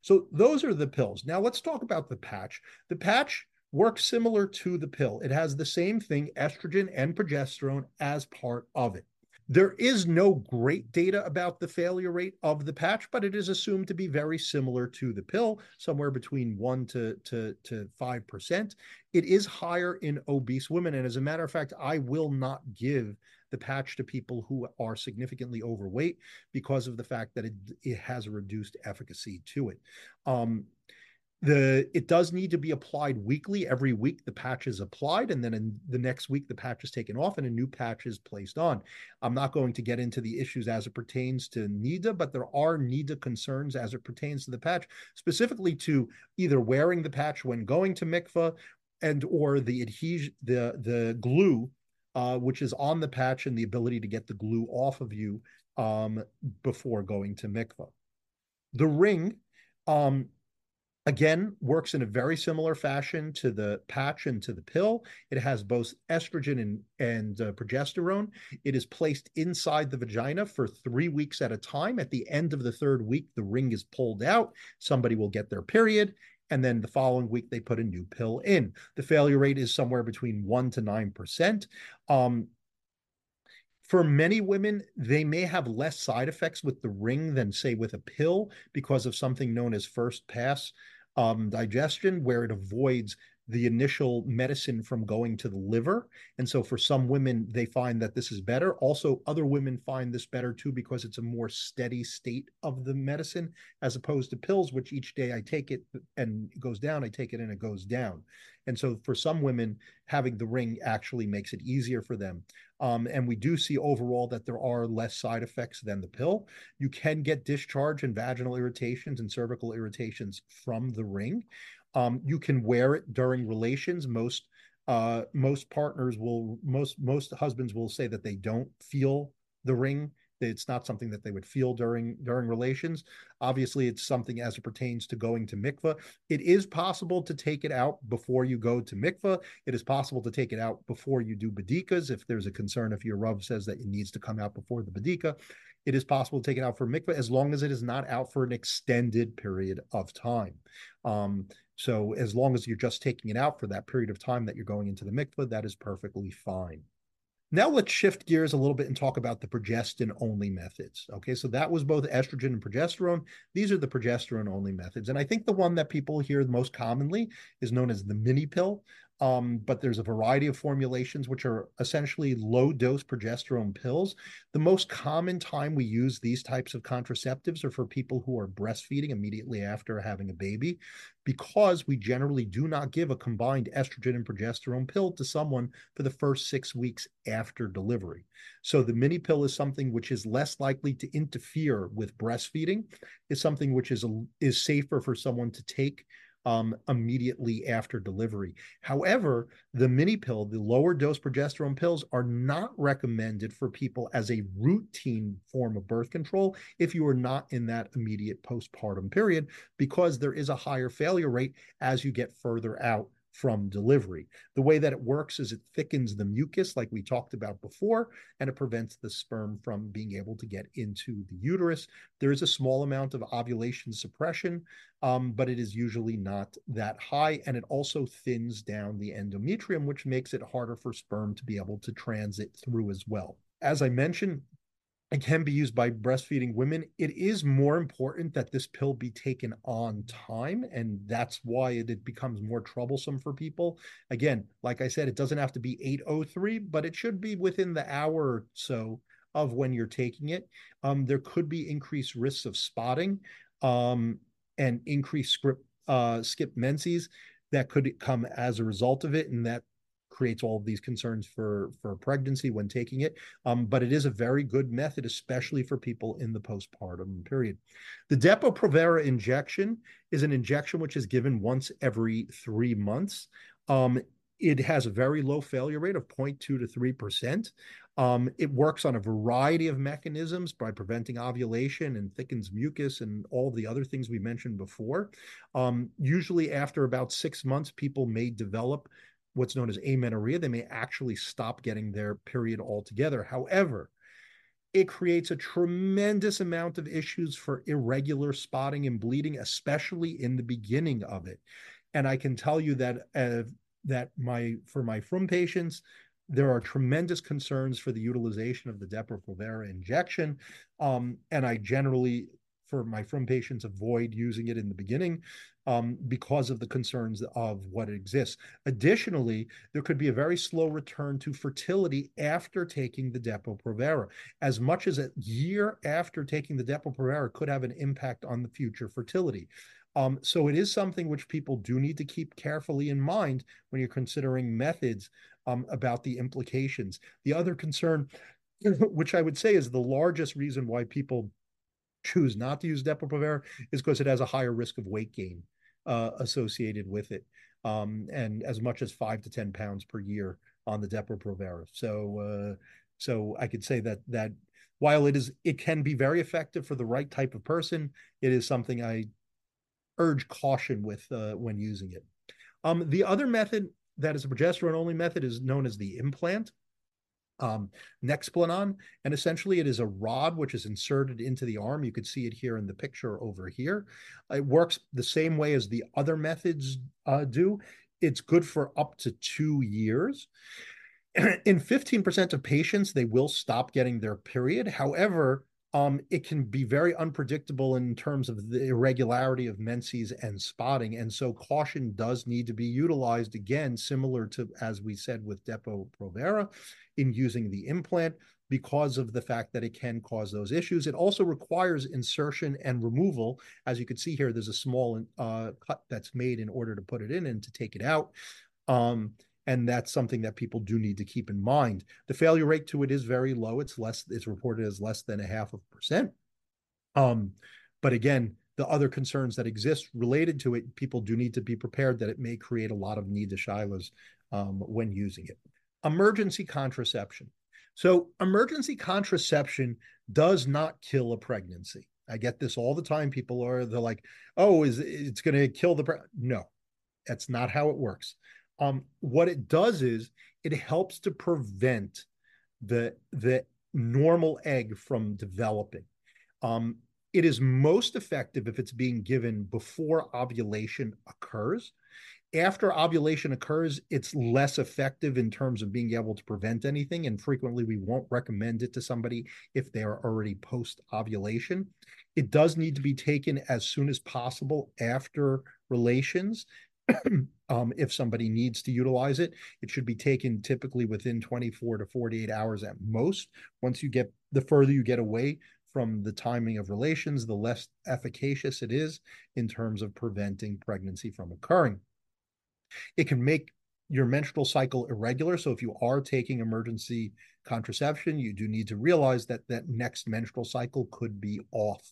Speaker 3: So those are the pills. Now let's talk about the patch. The patch works similar to the pill. It has the same thing, estrogen and progesterone, as part of it. There is no great data about the failure rate of the patch, but it is assumed to be very similar to the pill, somewhere between 1 to, to, to 5%. It is higher in obese women. And as a matter of fact, I will not give the patch to people who are significantly overweight because of the fact that it, it has a reduced efficacy to it. Um, the it does need to be applied weekly every week the patch is applied and then in the next week the patch is taken off and a new patch is placed on i'm not going to get into the issues as it pertains to nida but there are nida concerns as it pertains to the patch specifically to either wearing the patch when going to mikvah and or the adhesion the the glue uh, which is on the patch and the ability to get the glue off of you um, before going to mikvah. The ring, um, again, works in a very similar fashion to the patch and to the pill. It has both estrogen and, and uh, progesterone. It is placed inside the vagina for three weeks at a time. At the end of the third week, the ring is pulled out. Somebody will get their period and then the following week they put a new pill in. The failure rate is somewhere between one to nine percent. Um, for many women, they may have less side effects with the ring than, say, with a pill because of something known as first pass um, digestion, where it avoids the initial medicine from going to the liver. And so for some women, they find that this is better. Also, other women find this better too because it's a more steady state of the medicine as opposed to pills, which each day I take it and it goes down, I take it and it goes down. And so for some women, having the ring actually makes it easier for them. Um, and we do see overall that there are less side effects than the pill. You can get discharge and vaginal irritations and cervical irritations from the ring. Um, you can wear it during relations. Most uh, most partners will most most husbands will say that they don't feel the ring. It's not something that they would feel during during relations. Obviously, it's something as it pertains to going to mikvah. It is possible to take it out before you go to mikvah. It is possible to take it out before you do badikas if there's a concern if your rav says that it needs to come out before the badika. It is possible to take it out for mikvah as long as it is not out for an extended period of time. Um, so as long as you're just taking it out for that period of time that you're going into the mikvah, that is perfectly fine. Now let's shift gears a little bit and talk about the progestin only methods. Okay, so that was both estrogen and progesterone. These are the progesterone only methods. And I think the one that people hear most commonly is known as the mini pill. Um, but there's a variety of formulations which are essentially low dose progesterone pills. The most common time we use these types of contraceptives are for people who are breastfeeding immediately after having a baby, because we generally do not give a combined estrogen and progesterone pill to someone for the first six weeks after delivery. So the mini pill is something which is less likely to interfere with breastfeeding, is something which is is safer for someone to take um, immediately after delivery. However, the mini pill, the lower dose progesterone pills, are not recommended for people as a routine form of birth control if you are not in that immediate postpartum period, because there is a higher failure rate as you get further out from delivery. The way that it works is it thickens the mucus, like we talked about before, and it prevents the sperm from being able to get into the uterus. There is a small amount of ovulation suppression, um, but it is usually not that high. And it also thins down the endometrium, which makes it harder for sperm to be able to transit through as well. As I mentioned, it can be used by breastfeeding women. It is more important that this pill be taken on time, and that's why it, it, becomes more troublesome for people. Again, like I said, it doesn't have to be 803, but it should be within the hour or so of when you're taking it. Um, there could be increased risks of spotting um, and increased script, uh, skip menses that could come as a result of it, and that creates all of these concerns for for pregnancy when taking it. Um, but it is a very good method, especially for people in the postpartum period. The Depo-Provera injection is an injection which is given once every three months. Um, it has a very low failure rate of 0.2 to 3%. Um, it works on a variety of mechanisms by preventing ovulation and thickens mucus and all the other things we mentioned before. Um, usually, after about six months, people may develop what's known as amenorrhea. They may actually stop getting their period altogether. However, it creates a tremendous amount of issues for irregular spotting and bleeding, especially in the beginning of it. And I can tell you that uh, that my for my from patients, there are tremendous concerns for the utilization of the Depo-Provera injection, um, and I generally for my from patients avoid using it in the beginning um, because of the concerns of what exists. Additionally, there could be a very slow return to fertility after taking the Depo-Provera. As much as a year after taking the Depo-Provera could have an impact on the future fertility. Um, so it is something which people do need to keep carefully in mind when you're considering methods um, about the implications. The other concern, which I would say is the largest reason why people choose not to use Depo-Provera is because it has a higher risk of weight gain uh, associated with it, um, and as much as five to ten pounds per year on the Depo-Provera. So, uh, so I could say that that while it is it can be very effective for the right type of person, it is something I urge caution with uh, when using it. Um, the other method that is a progesterone only method is known as the implant um, Nexplanon, and essentially it is a rod which is inserted into the arm. You could see it here in the picture over here. It works the same way as the other methods uh, do. It's good for up to two years. In 15% of patients, they will stop getting their period. However, um, it can be very unpredictable in terms of the irregularity of menses and spotting. And so caution does need to be utilized again, similar to, as we said, with Depo-Provera in using the implant because of the fact that it can cause those issues. It also requires insertion and removal. As you can see here, there's a small uh, cut that's made in order to put it in and to take it out. Um, and that's something that people do need to keep in mind. The failure rate to it is very low. It's less. It's reported as less than a half of a percent. Um, but again, the other concerns that exist related to it, people do need to be prepared that it may create a lot of need to shilas um, when using it. Emergency contraception. So, emergency contraception does not kill a pregnancy. I get this all the time. People are they're like, "Oh, is it's going to kill the?" Pre-? No, that's not how it works. Um, what it does is it helps to prevent the the normal egg from developing. Um, it is most effective if it's being given before ovulation occurs. After ovulation occurs, it's less effective in terms of being able to prevent anything. And frequently, we won't recommend it to somebody if they are already post ovulation. It does need to be taken as soon as possible after relations um, if somebody needs to utilize it. It should be taken typically within 24 to 48 hours at most. Once you get the further you get away from the timing of relations, the less efficacious it is in terms of preventing pregnancy from occurring. It can make your menstrual cycle irregular. So if you are taking emergency contraception, you do need to realize that that next menstrual cycle could be off.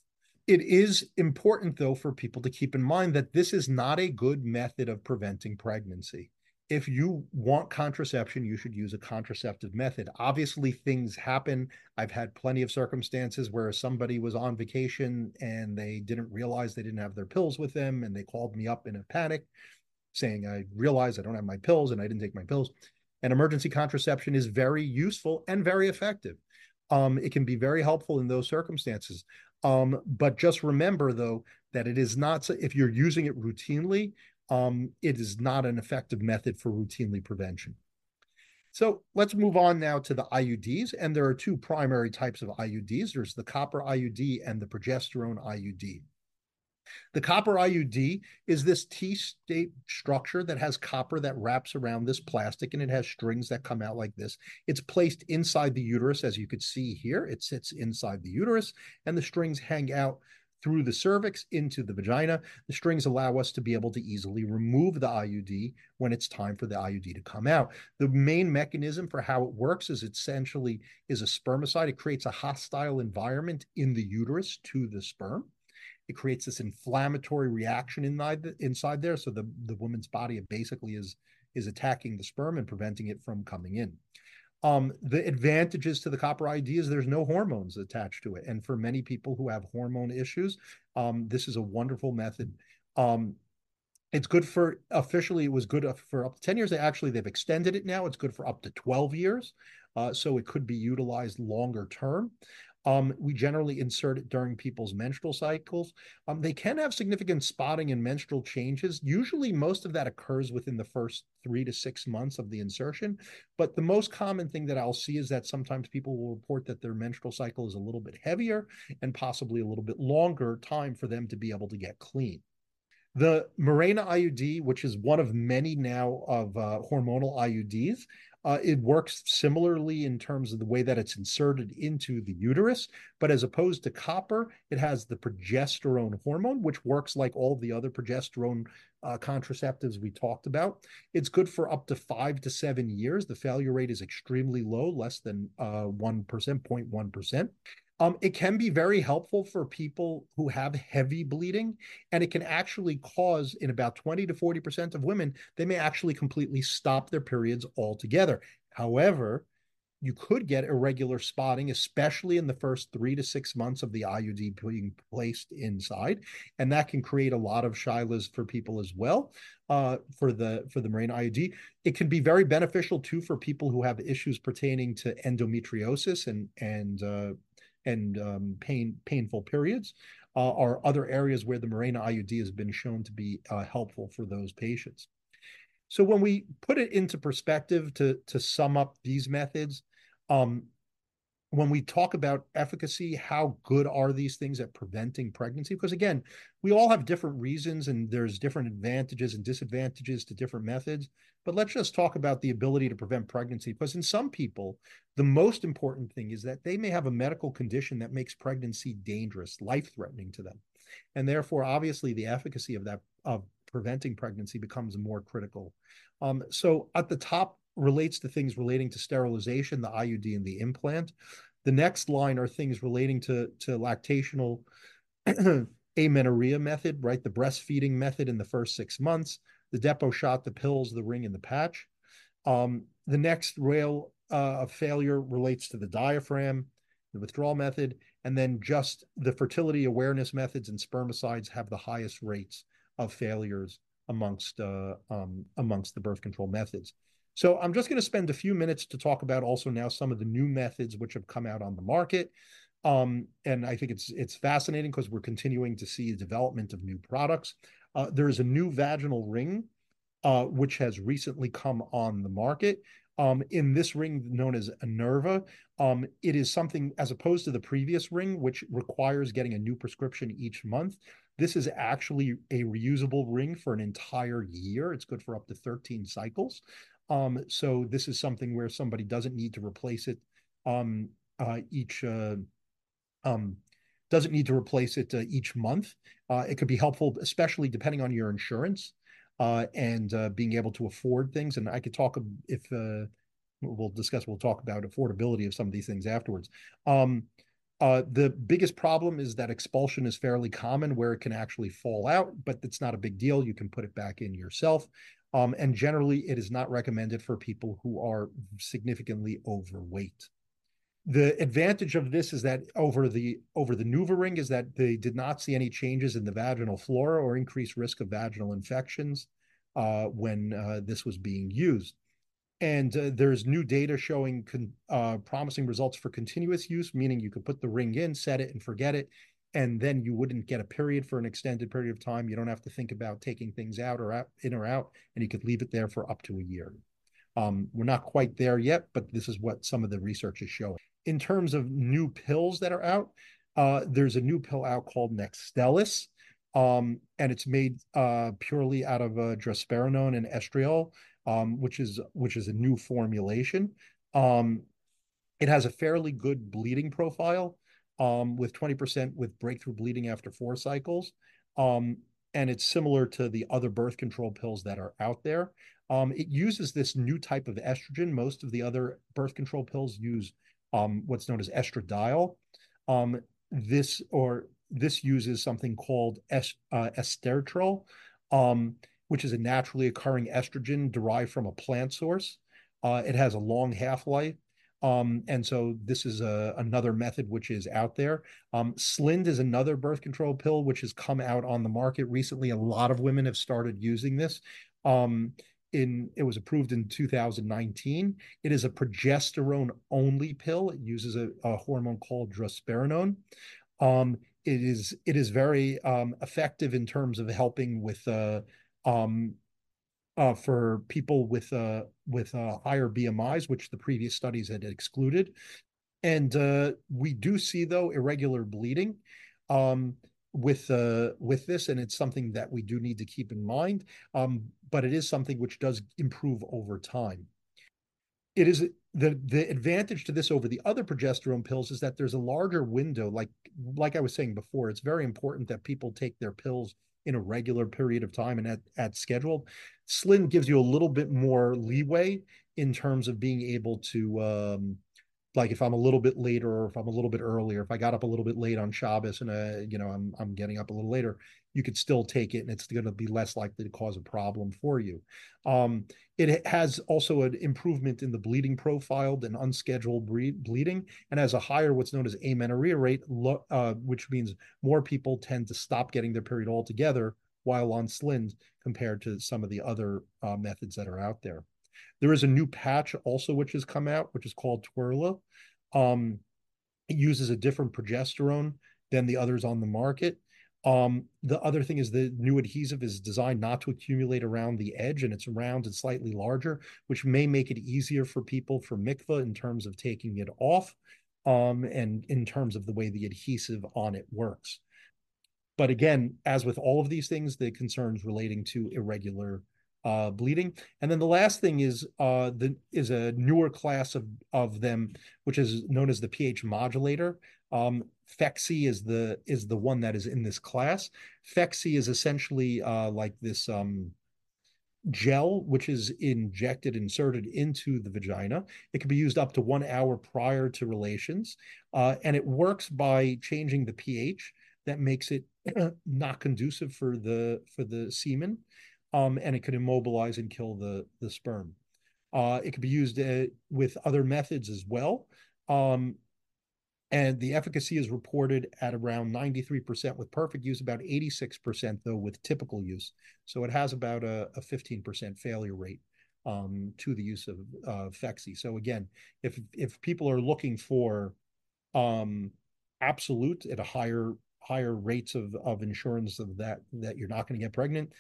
Speaker 3: It is important, though, for people to keep in mind that this is not a good method of preventing pregnancy. If you want contraception, you should use a contraceptive method. Obviously, things happen. I've had plenty of circumstances where somebody was on vacation and they didn't realize they didn't have their pills with them and they called me up in a panic saying, I realize I don't have my pills and I didn't take my pills. And emergency contraception is very useful and very effective. Um, it can be very helpful in those circumstances. Um, but just remember, though, that it is not, if you're using it routinely, um, it is not an effective method for routinely prevention. So let's move on now to the IUDs. And there are two primary types of IUDs there's the copper IUD and the progesterone IUD. The copper IUD is this T state structure that has copper that wraps around this plastic and it has strings that come out like this. It's placed inside the uterus, as you could see here. It sits inside the uterus and the strings hang out through the cervix into the vagina. The strings allow us to be able to easily remove the IUD when it's time for the IUD to come out. The main mechanism for how it works is essentially is a spermicide. It creates a hostile environment in the uterus to the sperm. It creates this inflammatory reaction inside, the, inside there. So the, the woman's body basically is, is attacking the sperm and preventing it from coming in. Um, the advantages to the copper IUD is there's no hormones attached to it. And for many people who have hormone issues, um, this is a wonderful method. Um, it's good for officially, it was good for up to 10 years. They actually, they've extended it now. It's good for up to 12 years. Uh, so it could be utilized longer term. Um, we generally insert it during people's menstrual cycles. Um, they can have significant spotting and menstrual changes. Usually, most of that occurs within the first three to six months of the insertion. But the most common thing that I'll see is that sometimes people will report that their menstrual cycle is a little bit heavier and possibly a little bit longer time for them to be able to get clean. The Mirena IUD, which is one of many now of uh, hormonal IUDs, uh, it works similarly in terms of the way that it's inserted into the uterus, but as opposed to copper, it has the progesterone hormone, which works like all the other progesterone uh, contraceptives we talked about. It's good for up to five to seven years. The failure rate is extremely low, less than uh, 1%, 0.1%. Um, it can be very helpful for people who have heavy bleeding, and it can actually cause, in about 20 to 40% of women, they may actually completely stop their periods altogether. However, you could get irregular spotting, especially in the first three to six months of the IUD being placed inside, and that can create a lot of shilas for people as well. Uh, for the for the Mirena IUD, it can be very beneficial too for people who have issues pertaining to endometriosis and and uh, and um, pain painful periods uh, are other areas where the Mirena IUD has been shown to be uh, helpful for those patients. So when we put it into perspective to to sum up these methods, um, when we talk about efficacy, how good are these things at preventing pregnancy? Because again, we all have different reasons and there's different advantages and disadvantages to different methods. But let's just talk about the ability to prevent pregnancy. Because in some people, the most important thing is that they may have a medical condition that makes pregnancy dangerous, life threatening to them. And therefore, obviously, the efficacy of that, of preventing pregnancy becomes more critical. Um, so at the top relates to things relating to sterilization, the IUD and the implant. The next line are things relating to, to lactational amenorrhea method, right? The breastfeeding method in the first six months, the Depo shot, the pills, the ring, and the patch. Um, the next rail uh, of failure relates to the diaphragm, the withdrawal method, and then just the fertility awareness methods and spermicides have the highest rates of failures amongst uh, um, amongst the birth control methods. So I'm just going to spend a few minutes to talk about also now some of the new methods which have come out on the market. Um, and I think it's it's fascinating because we're continuing to see the development of new products. Uh, there is a new vaginal ring, uh, which has recently come on the market. Um, in this ring known as Annovera, um, it is something as opposed to the previous ring, which requires getting a new prescription each month. This is actually a reusable ring for an entire year. It's good for up to 13 cycles. Um, so this is something where somebody doesn't need to replace it um, uh, each uh, um, doesn't need to replace it uh, each month. Uh, it could be helpful, especially depending on your insurance uh, and uh, being able to afford things. And I could talk if we'll discuss. We'll talk about affordability of some of these things afterwards. Um, uh, the biggest problem is that expulsion is fairly common where it can actually fall out, but it's not a big deal. You can put it back in yourself. Um, and generally, it is not recommended for people who are significantly overweight. The advantage of this is that over the over the NuvaRing is that they did not see any changes in the vaginal flora or increased risk of vaginal infections uh, when uh, this was being used. And uh, there's new data showing con- uh, promising results for continuous use, meaning you could put the ring in, set it, and forget it, and then you wouldn't get a period for an extended period of time. You don't have to think about taking things out or out, in or out, and you could leave it there for up to a year. Um, we're not quite there yet, but this is what some of the research is showing. In terms of new pills that are out, uh, there's a new pill out called Nextstellis, um, and it's made uh, purely out of uh, drospirenone and estetrol, um, which is which is a new formulation. Um, it has a fairly good bleeding profile, um, with 20% with breakthrough bleeding after four cycles. Um, and it's similar to the other birth control pills that are out there. Um, it uses this new type of estrogen. Most of the other birth control pills use um, what's known as estradiol. This or this uses something called uh, estetrol, which is a naturally occurring estrogen derived from a plant source. Uh, it has a long half life. Um, and so this is a, another method which is out there. Um, Slynd is another birth control pill which has come out on the market recently. A lot of women have started using this. Um, in it was approved in 2019. It is a progesterone only pill. It uses a, a hormone called drospirenone. Um, it is it is very um, effective in terms of helping with uh, um, uh, for people with uh, with uh, higher BMIs, which the previous studies had excluded. And uh, we do see though irregular bleeding um, with uh, with this, and it's something that we do need to keep in mind. Um, but it is something which does improve over time. It is the the advantage to this over the other progesterone pills is that there's a larger window. Like like I was saying before, it's very important that people take their pills in a regular period of time and at, at scheduled. Slynd gives you a little bit more leeway in terms of being able to um, like if I'm a little bit later or if I'm a little bit earlier, if I got up a little bit late on Shabbos and uh, you know I'm I'm getting up a little later, you could still take it and it's going to be less likely to cause a problem for you. Um, it has also an improvement in the bleeding profile than unscheduled bleeding and has a higher what's known as amenorrhea rate, uh, which means more people tend to stop getting their period altogether while on Slynd compared to some of the other uh, methods that are out there. There is a new patch also which has come out, which is called Twirla. Um, it uses a different progesterone than the others on the market. Um, the other thing is the new adhesive is designed not to accumulate around the edge and it's round and slightly larger, which may make it easier for people for mikvah in terms of taking it off um, and in terms of the way the adhesive on it works. But again, as with all of these things, the concerns relating to irregular uh, bleeding. And then the last thing is uh, the is a newer class of of them, which is known as the pH modulator. Um, Phexxi is the is the one that is in this class. Phexxi is essentially uh, like this um, gel, which is injected, inserted into the vagina. It can be used up to one hour prior to relations, uh, and it works by changing the pH that makes it not conducive for the for the semen um, and it can immobilize and kill the, the sperm. Uh, it could be used uh, with other methods as well. Um, and the efficacy is reported at around 93% with perfect use, about 86% though with typical use. So it has about a, a 15% failure rate um, to the use of uh, Phexxi. So again, if if people are looking for um, absolute at a higher higher rates of, of insurance of that that you're not going to get pregnant,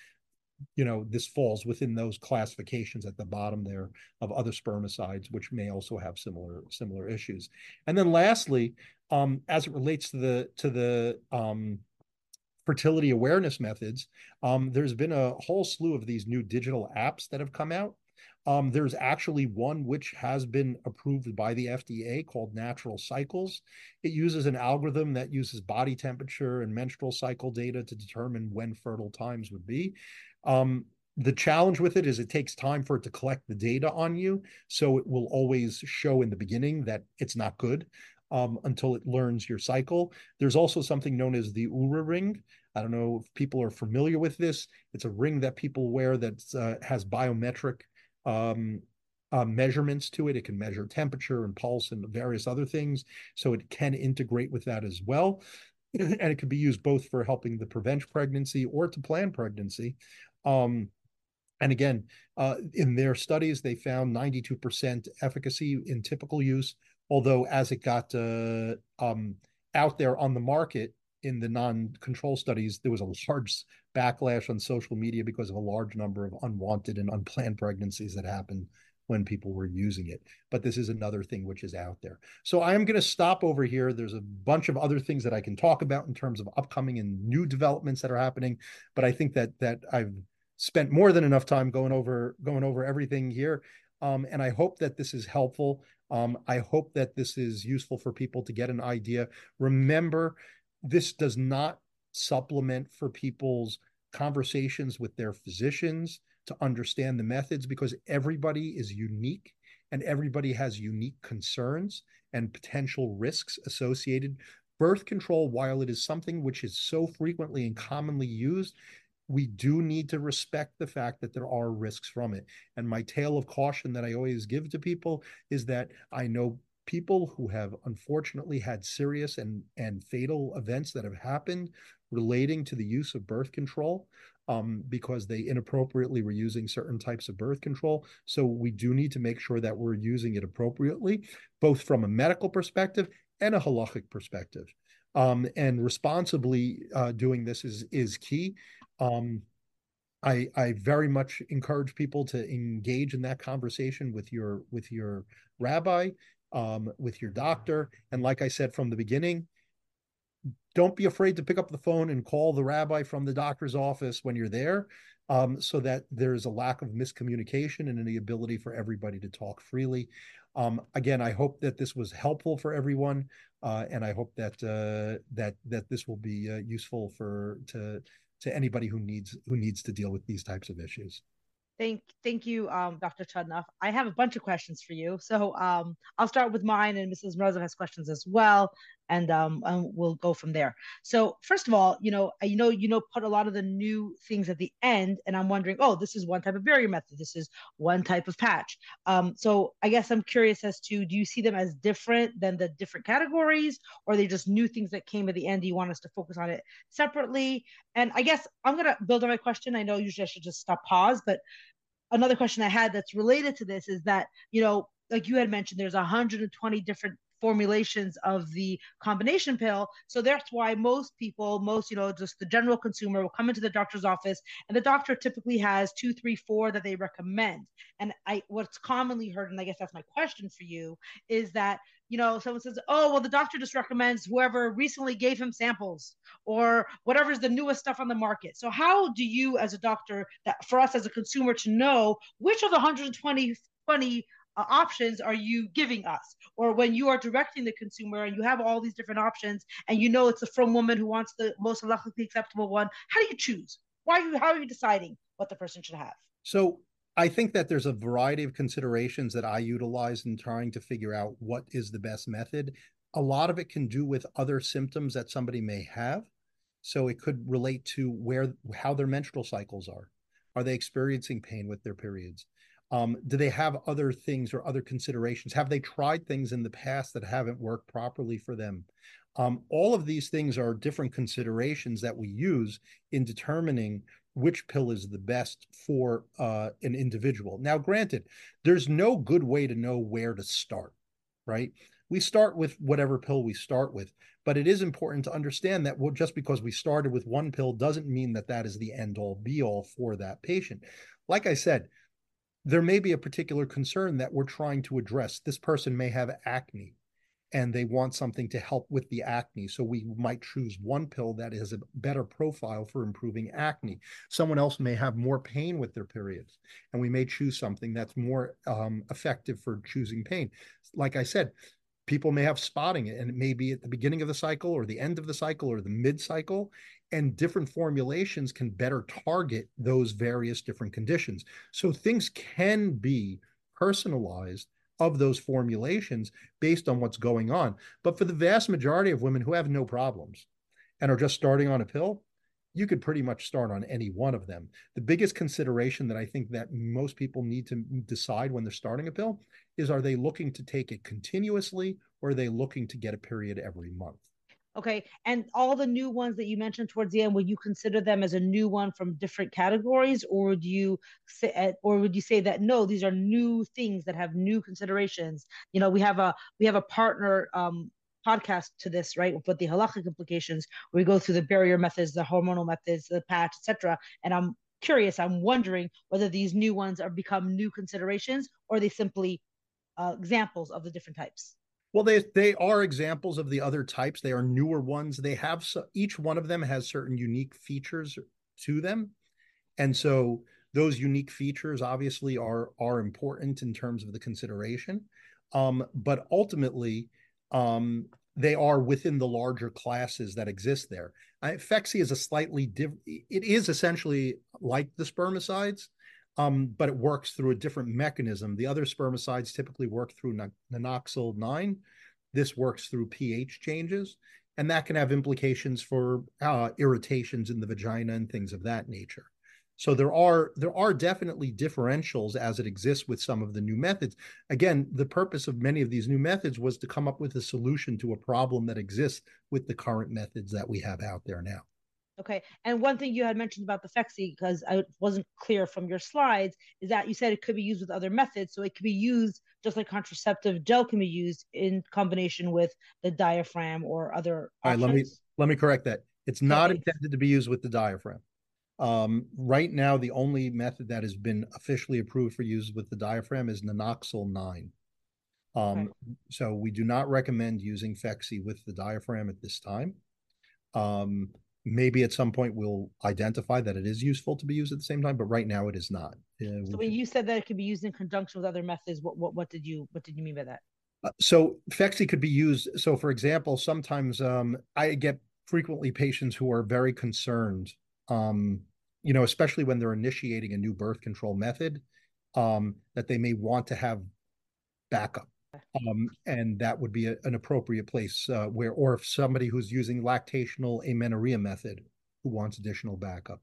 Speaker 3: you know, this falls within those classifications at the bottom there of other spermicides, which may also have similar similar issues. And then lastly, um, as it relates to the to the um, fertility awareness methods, um, there's been a whole slew of these new digital apps that have come out. Um, there's actually one which has been approved by the FDA called Natural Cycles. It uses an algorithm that uses body temperature and menstrual cycle data to determine when fertile times would be. Um, the challenge with it is it takes time for it to collect the data on you. So it will always show in the beginning that it's not good um, until it learns your cycle. There's also something known as the Oura ring. I don't know if people are familiar with this. It's a ring that people wear that uh, has biometric um, uh, measurements to it. It can measure temperature and pulse and various other things. So it can integrate with that as well. And it can be used both for helping to prevent pregnancy or to plan pregnancy. Um, and again, uh, in their studies, they found 92% efficacy in typical use, although as it got uh, um, out there on the market in the non-control studies, there was a large backlash on social media because of a large number of unwanted and unplanned pregnancies that happened when people were using it. But this is another thing which is out there. So I am going to stop over here. There's a bunch of other things that I can talk about in terms of upcoming and new developments that are happening. But I think that that I've spent more than enough time going over going over everything here. Um, and I hope that this is helpful. Um, I hope that this is useful for people to get an idea. Remember, this does not supplement for people's conversations with their physicians to understand the methods because everybody is unique and everybody has unique concerns and potential risks associated. Birth control, while it is something which is so frequently and commonly used, we do need to respect the fact that there are risks from it. And my tale of caution that I always give to people is that I know people who have unfortunately had serious and, and fatal events that have happened relating to the use of birth control um, because they inappropriately were using certain types of birth control. So we do need to make sure that we're using it appropriately, both from a medical perspective and a halachic perspective. Um, and responsibly uh, doing this is is key. Um, I I very much encourage people to engage in that conversation with your with your rabbi, um, with your doctor, and like I said from the beginning, don't be afraid to pick up the phone and call the rabbi from the doctor's office when you're there um, so that there's a lack of miscommunication and the ability for everybody to talk freely. Um, again i hope that this was helpful for everyone uh, and i hope that uh, that that this will be uh, useful for to to anybody who needs who needs to deal with these types of issues
Speaker 1: Thank, thank you, um, Dr. Chudnoff. I have a bunch of questions for you. So um, I'll start with mine, and Mrs. Morozov has questions as well, and, um, and we'll go from there. So first of all, you know, you know, you know, put a lot of the new things at the end, and I'm wondering, oh, this is one type of barrier method. This is one type of patch. Um, so I guess I'm curious as to, do you see them as different than the different categories, or are they just new things that came at the end? Do you want us to focus on it separately? And I guess I'm gonna build on my question. I know usually I should just stop pause, but another question I had that's related to this is that, you know, like you had mentioned, there's 120 different formulations of the combination pill. So that's why most people, most, you know, just the general consumer will come into the doctor's office and the doctor typically has two, three, four that they recommend. And I what's commonly heard, and I guess that's my question for you, is that you know, someone says, oh, well, the doctor just recommends whoever recently gave him samples or whatever's the newest stuff on the market. So, how do you, as a doctor, that for us as a consumer to know which of the 120 20 uh, Uh, options are you giving us? Or when you are directing the consumer and you have all these different options and you know it's a frum woman who wants the most halachically acceptable one, how do you choose? Why are you, how are you deciding what the person should have?
Speaker 3: So I think that there's a variety of considerations that I utilize in trying to figure out what is the best method. A lot of it can do with other symptoms that somebody may have. So it could relate to where how their menstrual cycles are. Are they experiencing pain with their periods? Um, do they have other things or other considerations? Have they tried things in the past that haven't worked properly for them? Um, all of these things are different considerations that we use in determining which pill is the best for uh, an individual. Now, granted, there's no good way to know where to start, right? We start with whatever pill we start with, but it is important to understand that just because we started with one pill doesn't mean that that is the end all be all for that patient. Like I said, there may be a particular concern that we're trying to address. This person may have acne and they want something to help with the acne. So we might choose one pill that has a better profile for improving acne. Someone else may have more pain with their periods, and we may choose something that's more um, effective for choosing pain. Like I said, people may have spotting and it may be at the beginning of the cycle or the end of the cycle or the mid cycle and different formulations can better target those various different conditions so things can be personalized of those formulations based on what's going on. But for the vast majority of women who have no problems and are just starting on a pill, you could pretty much start on any one of them. The biggest consideration that I think that most people need to decide when they're starting a pill is are they looking to take it continuously or are they looking to get a period every month?
Speaker 1: Okay. And all the new ones that you mentioned towards the end, would you consider them as a new one from different categories, or would you say, eh, or would you say that no, these are new things that have new considerations? You know, we have a we have a partner um, podcast to this, right? With the halachic implications, we go through the barrier methods, the hormonal methods, the patch, etc. And I'm curious. I'm wondering whether these new ones are become new considerations or they simply uh, examples of the different types.
Speaker 3: Well, they they are examples of the other types. They are newer ones. They have so, each one of them has certain unique features to them, and so those unique features obviously are are important in terms of the consideration. Um, but ultimately, um, they are within the larger classes that exist there. Uh, Phexxi is a slightly different. It is essentially like the spermicides, um, but it works through a different mechanism. The other spermicides typically work through nonoxynol 9. This works through pH changes, and that can have implications for uh, irritations in the vagina and things of that nature. So there are there are definitely differentials as it exists with some of the new methods. Again, the purpose of many of these new methods was to come up with a solution to a problem that exists with the current methods that we have out there now.
Speaker 1: Okay. And one thing you had mentioned about the Phexxi, because I wasn't clear from your slides, is that you said it could be used with other methods. So it could be used just like contraceptive gel can be used in combination with the diaphragm or other.
Speaker 3: All right, let me let me correct that. It's not okay. intended to be used with the diaphragm. Um, right now, the only method that has been officially approved for use with the diaphragm is nonoxynol 9. Um. So we do not recommend using Phexxi with the diaphragm at this time. Um, maybe at some point we'll identify that it is useful to be used at the same time, but right now it is not.
Speaker 1: Uh, so when you said that it could be used in conjunction with other methods, what what, what did you what did you mean by that?
Speaker 3: Uh, so Phexxi could be used. So for example, sometimes um, I get frequently patients who are very concerned, um, you know, especially when they're initiating a new birth control method, um, that they may want to have backup um, and that would be a, an appropriate place uh, where, or if somebody who's using lactational amenorrhea method who wants additional backup,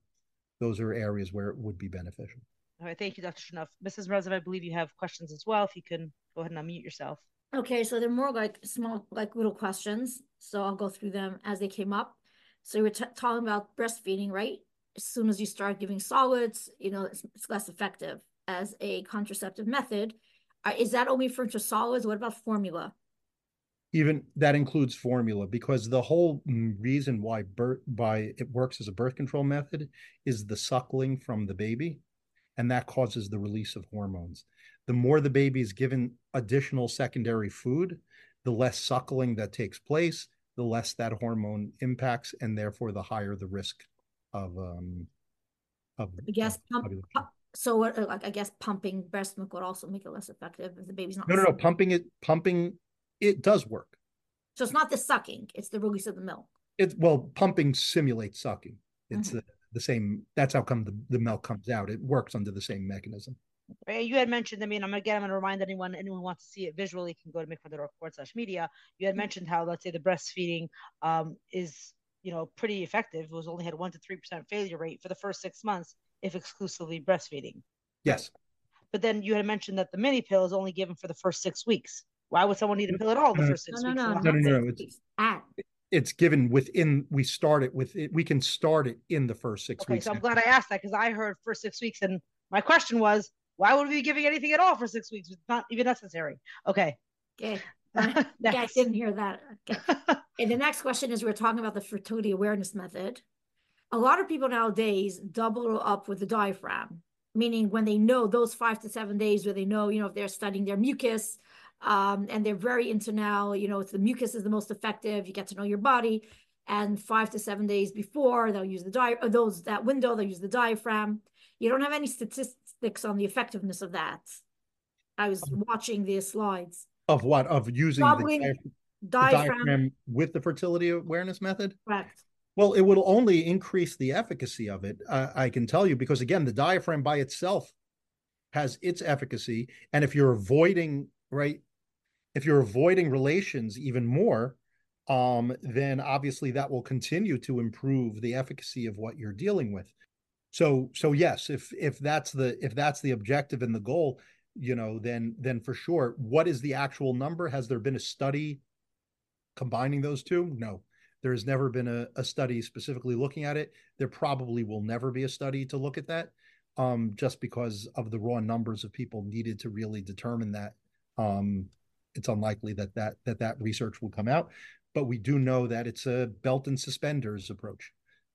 Speaker 3: those are areas where it would be beneficial.
Speaker 1: All right, thank you, Dr. Chudnoff. Mrs. Mrazov, I believe you have questions as well. If you can go ahead and unmute yourself.
Speaker 4: Okay, so they're more like small, like little questions. So I'll go through them as they came up. So we were talking about breastfeeding, right? As soon as you start giving solids, you know, it's, it's less effective as a contraceptive method. Is that only for solids? What about formula?
Speaker 3: Even that includes formula because the whole reason why birth by it works as a birth control method is the suckling from the baby, and that causes the release of hormones. The more the baby is given additional secondary food, the less suckling that takes place, the less that hormone impacts, and therefore the higher the risk of um
Speaker 4: of. I guess pump, so uh, like I guess pumping breast milk would also make it less effective if the baby's not.
Speaker 3: No, no, no. Pumping it, pumping it does work.
Speaker 4: So it's not the sucking; it's the release of the milk.
Speaker 3: It well, pumping simulates sucking. It's mm-hmm. the, the same. That's how come the, the milk comes out. It works under the same mechanism.
Speaker 1: You had mentioned. I mean, I'm again. I'm going to remind anyone. Anyone wants to see it visually can go to mikvah.org forward slash media. You had mm-hmm. mentioned how, let's say, the breastfeeding um, is you know pretty effective. It was only had one to three percent failure rate for the first six months if exclusively breastfeeding.
Speaker 3: Yes.
Speaker 1: But then you had mentioned that the mini pill is only given for the first six weeks. Why would someone need a pill at all the first six
Speaker 4: no,
Speaker 1: weeks?
Speaker 4: No, no, no, no, no. It's,
Speaker 3: at. it's given within, we start it with it. We can start it in the first six
Speaker 1: okay,
Speaker 3: weeks.
Speaker 1: So I'm glad I asked that because I heard first six weeks. And my question was, why would we be giving anything at all for six weeks? It's not even necessary. Okay.
Speaker 4: Okay. I didn't hear that. Okay. and the next question is we're talking about the fertility awareness method a lot of people nowadays double up with the diaphragm, meaning when they know those five to seven days where they know, you know, if they're studying their mucus, um, and they're very into now, you know, if the mucus is the most effective, you get to know your body. And five to seven days before, they'll use the di- those that window, they'll use the diaphragm. You don't have any statistics on the effectiveness of that. I was watching the slides.
Speaker 3: Of what? Of using the, diaphragm, diaphragm with the fertility awareness method?
Speaker 4: Correct.
Speaker 3: Well, it will only increase the efficacy of it, uh, I can tell you, because again, the diaphragm by itself has its efficacy. And if you're avoiding, right, if you're avoiding relations even more, um, then obviously that will continue to improve the efficacy of what you're dealing with. So, so yes, if if that's the if that's the objective and the goal, you know, then then for sure, what is the actual number? Has there been a study combining those two? No. There has never been a, a study specifically looking at it. There probably will never be a study to look at that, um, just because of the raw numbers of people needed to really determine that. Um, it's unlikely that that that that research will come out, but we do know that it's a belt and suspenders approach.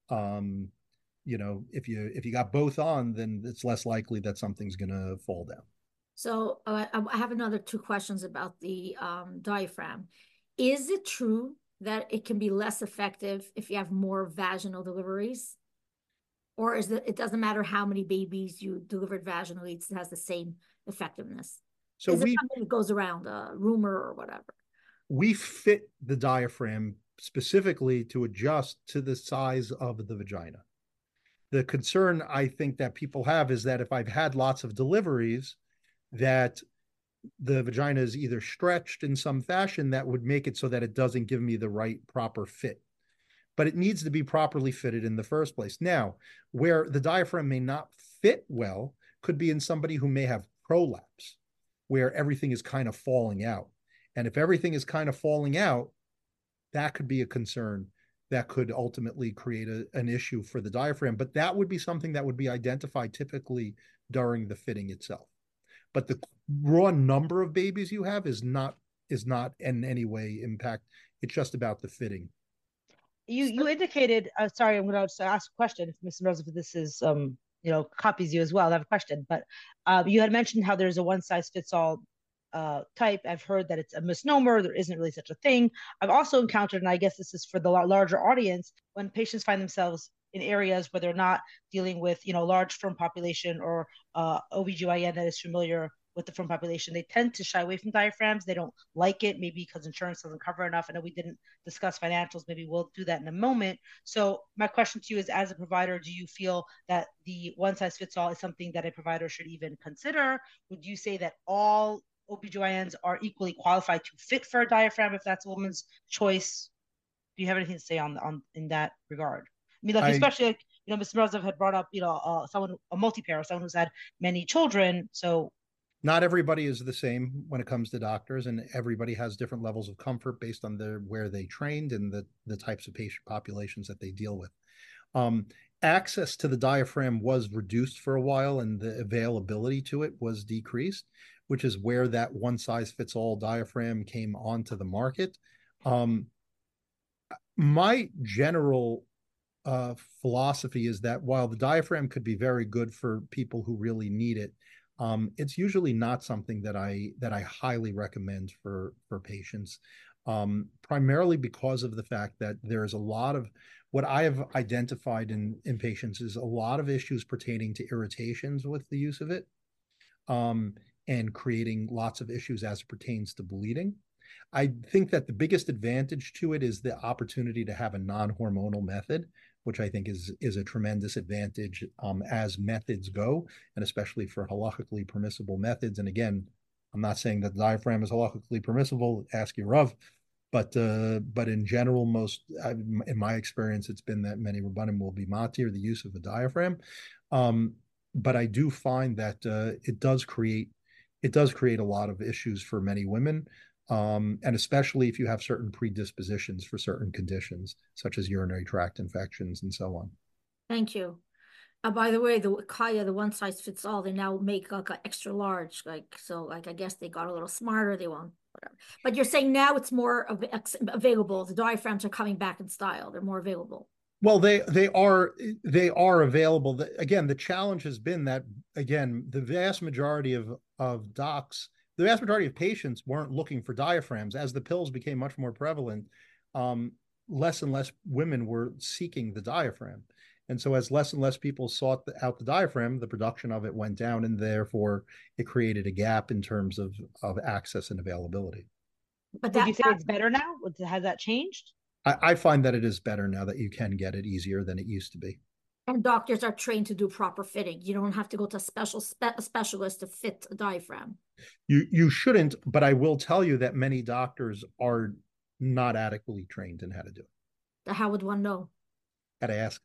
Speaker 3: Um, you know, if you if you got both on, then it's less likely that something's going to fall down.
Speaker 4: So uh, I have another two questions about the um, diaphragm. Is it true that it can be less effective if you have more vaginal deliveries? Or is it, it doesn't matter how many babies you delivered vaginally, it has the same effectiveness? So is we, it something that goes around a rumor or whatever?
Speaker 3: We fit the diaphragm specifically to adjust to the size of the vagina. The concern I think that people have is that if I've had lots of deliveries, that the vagina is either stretched in some fashion that would make it so that it doesn't give me the right proper fit. But it needs to be properly fitted in the first place. Now, where the diaphragm may not fit well could be in somebody who may have prolapse, where everything is kind of falling out. And if everything is kind of falling out, that could be a concern that could ultimately create a, an issue for the diaphragm. But that would be something that would be identified typically during the fitting itself but the raw number of babies you have is not is not in any way impact. It's just about the fitting.
Speaker 1: You you indicated. Uh, sorry, I'm going to ask a question. If Mr. Rose, if this is um you know copies you as well, I have a question. But uh, you had mentioned how there's a one size fits all uh, type. I've heard that it's a misnomer. There isn't really such a thing. I've also encountered, and I guess this is for the larger audience, when patients find themselves in areas where they're not dealing with, you know, large frum population or uh, OBGYN that is familiar with the frum population. They tend to shy away from diaphragms. They don't like it, maybe because insurance doesn't cover enough. I know we didn't discuss financials. Maybe we'll do that in a moment. So my question to you is, as a provider, do you feel that the one size fits all is something that a provider should even consider? Would you say that all OBGYNs are equally qualified to fit for a diaphragm if that's a woman's choice? Do you have anything to say on on in that regard? I mean, like I, especially like you know, Mr. Mrazov had brought up, you know, uh, someone a multi-pair, someone who's had many children. So
Speaker 3: not everybody is the same when it comes to doctors, and everybody has different levels of comfort based on their where they trained and the the types of patient populations that they deal with. Um, access to the diaphragm was reduced for a while, and the availability to it was decreased, which is where that one size fits all diaphragm came onto the market. Um, my general uh, philosophy is that while the diaphragm could be very good for people who really need it, um, it's usually not something that I that I highly recommend for for patients, um, primarily because of the fact that there is a lot of what I have identified in in patients is a lot of issues pertaining to irritations with the use of it, um, and creating lots of issues as it pertains to bleeding. I think that the biggest advantage to it is the opportunity to have a non-hormonal method which I think is is a tremendous advantage um, as methods go, and especially for halakhically permissible methods. And again, I'm not saying that the diaphragm is halakhically permissible. Ask your Rav, but uh, but in general, most in my experience, it's been that many rabbanim will be matir the use of a diaphragm. Um, but I do find that uh, it does create it does create a lot of issues for many women um, and especially if you have certain predispositions for certain conditions, such as urinary tract infections and so on.
Speaker 4: Thank you. Uh, by the way, the Caya, the one size fits all, they now make like an extra large, like so. Like I guess they got a little smarter. They want whatever. But you're saying now it's more av available. The diaphragms are coming back in style. They're more available.
Speaker 3: Well, they they are they are available. Again, the challenge has been that again the vast majority of of docs the vast majority of patients weren't looking for diaphragms. As the pills became much more prevalent, um, less and less women were seeking the diaphragm. And so, as less and less people sought the, out the diaphragm, the production of it went down, and therefore it created a gap in terms of, of access and availability.
Speaker 1: But that, Would you say it's better now? Has that changed?
Speaker 3: I, I find that it is better now that you can get it easier than it used to be.
Speaker 4: And doctors are trained to do proper fitting. You don't have to go to a special spe- specialist to fit a diaphragm.
Speaker 3: You you shouldn't, but I will tell you that many doctors are not adequately trained in how to do it.
Speaker 4: How would one know?
Speaker 3: Got to ask.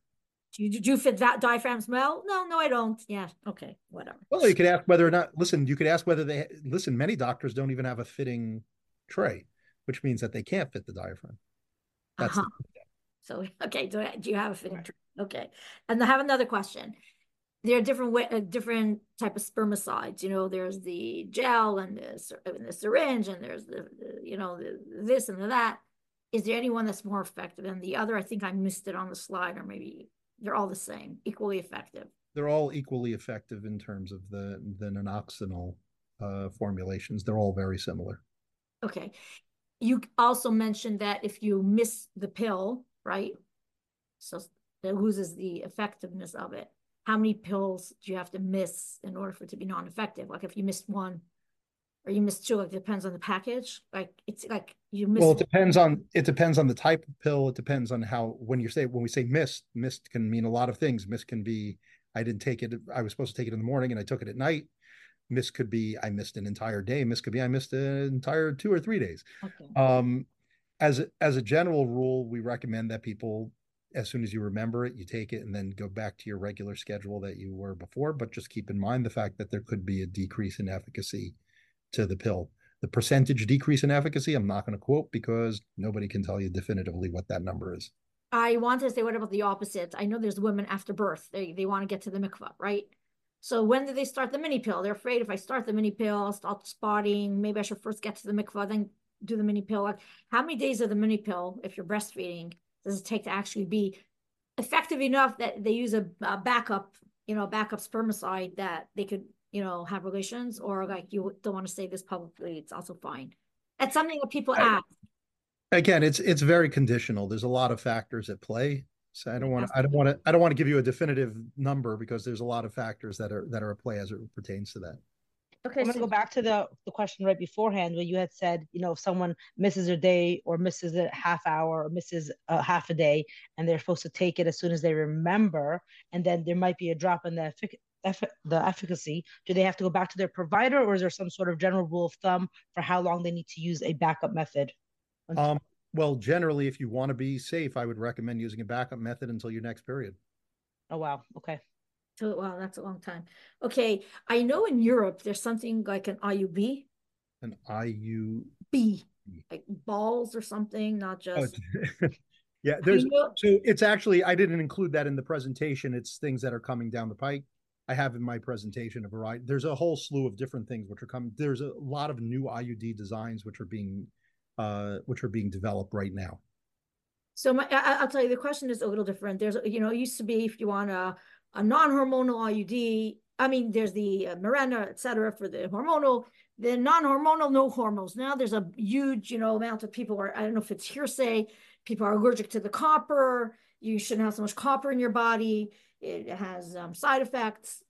Speaker 4: Do you, do you fit that diaphragms well? No, no, I don't. Yeah, okay, whatever.
Speaker 3: Well, you could ask whether or not. Listen, you could ask whether they listen. Many doctors don't even have a fitting tray, which means that they can't fit the diaphragm.
Speaker 4: That's uh-huh. the, so okay. Do, I, do you have a fitting tray? Okay, and I have another question there are different way, uh, different type of spermicides. You know, there's the gel and the, and the syringe, and there's the, the you know the, this and the that. Is there anyone that's more effective than the other? I think I missed it on the slide, or maybe They're all the same, equally effective.
Speaker 3: They're all equally effective in terms of the the naloxone uh, formulations. They're all very similar.
Speaker 4: Okay. You also mentioned that if you miss the pill, right? So it loses the effectiveness of it. How many pills do you have to miss in order for it to be non-effective? Like if you missed one or you missed two, like it depends on the package. Like it's like you miss.
Speaker 3: Well, it depends on it depends on the type of pill. It depends on how when you say when we say missed, missed can mean a lot of things. Missed can be I didn't take it. I was supposed to take it in the morning and I took it at night. Miss could be I missed an entire day. Miss could be I missed an entire two or three days. Okay. Um, as a, as a general rule, we recommend that people, as soon as you remember it, you take it and then go back to your regular schedule that you were before. But just keep in mind the fact that there could be a decrease in efficacy to the pill. The percentage decrease in efficacy, I'm not going to quote because nobody can tell you definitively what that number is.
Speaker 4: I want to say, what about the opposite? I know there's women after birth, they, they want to get to the mikvah, right? So when do they start the mini pill? They're afraid if I start the mini pill, I'll start spotting. Maybe I should first get to the mikvah, then do the mini pill. Like how many days of the mini pill, if you're breastfeeding, does it take to actually be effective enough that they use a, a backup, you know, backup spermicide that they could, you know, have relations? Or like you don't want to say this publicly, it's also fine. That's something that people I, ask.
Speaker 3: Again, it's it's very conditional. There's a lot of factors at play. So I don't want to, I don't want to, I don't want to give you a definitive number because there's a lot of factors that are that are at play as it pertains to that.
Speaker 1: Okay, I'm gonna so- go back to the the question right beforehand where you had said, you know, if someone misses a day or misses a half hour or misses a half a day, and they're supposed to take it as soon as they remember, and then there might be a drop in the effic- the efficacy. Do they have to go back to their provider, or is there some sort of general rule of thumb for how long they need to use a backup method?
Speaker 3: Um, well, generally, if you want to be safe, I would recommend using a backup method until your next period.
Speaker 1: Oh, wow. Okay.
Speaker 4: So, wow, that's a long time. Okay. I know in Europe, there's something like an IUB.
Speaker 3: An IUB.
Speaker 4: Like balls or something, not oh, just.
Speaker 3: Oh, yeah, there's so it's actually, I didn't include that in the presentation. It's things that are coming down the pike. I have in my presentation a variety. There's a whole slew of different things which are coming. There's a lot of new IUD designs which are being uh, which are being developed right now.
Speaker 4: So my, I, will tell you, the question is a little different. There's, you know, it used to be if you want a, a non-hormonal IUD, I mean, there's the uh, Mirena, et cetera, for the hormonal, the non-hormonal, no hormones. Now there's a huge, you know, amount of people are, I don't know if it's hearsay, people are allergic to the copper. You shouldn't have so much copper in your body. It has um, side effects.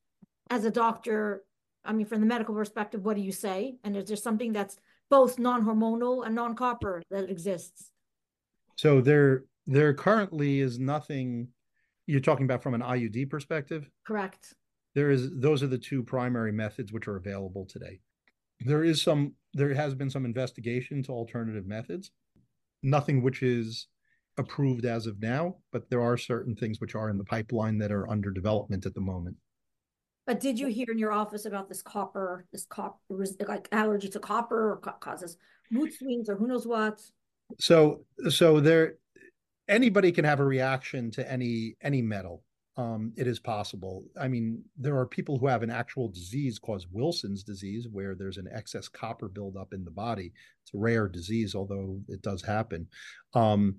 Speaker 4: As a doctor, I mean, from the medical perspective, what do you say? And is there something that's both non-hormonal and non-copper that exists.
Speaker 3: So there, there currently is nothing. You're talking about from an IUD perspective.
Speaker 4: Correct.
Speaker 3: There is. Those are the two primary methods which are available today. There is some. There has been some investigation to alternative methods. Nothing which is approved as of now, but there are certain things which are in the pipeline that are under development at the moment.
Speaker 4: But did you hear in your office about this copper, this copper, like allergy to copper or causes mood swings or who knows what?
Speaker 3: So, so there, anybody can have a reaction to any any metal. Um, it is possible. I mean, there are people who have an actual disease called Wilson's disease, where there's an excess copper buildup in the body. It's a rare disease, although it does happen. Um,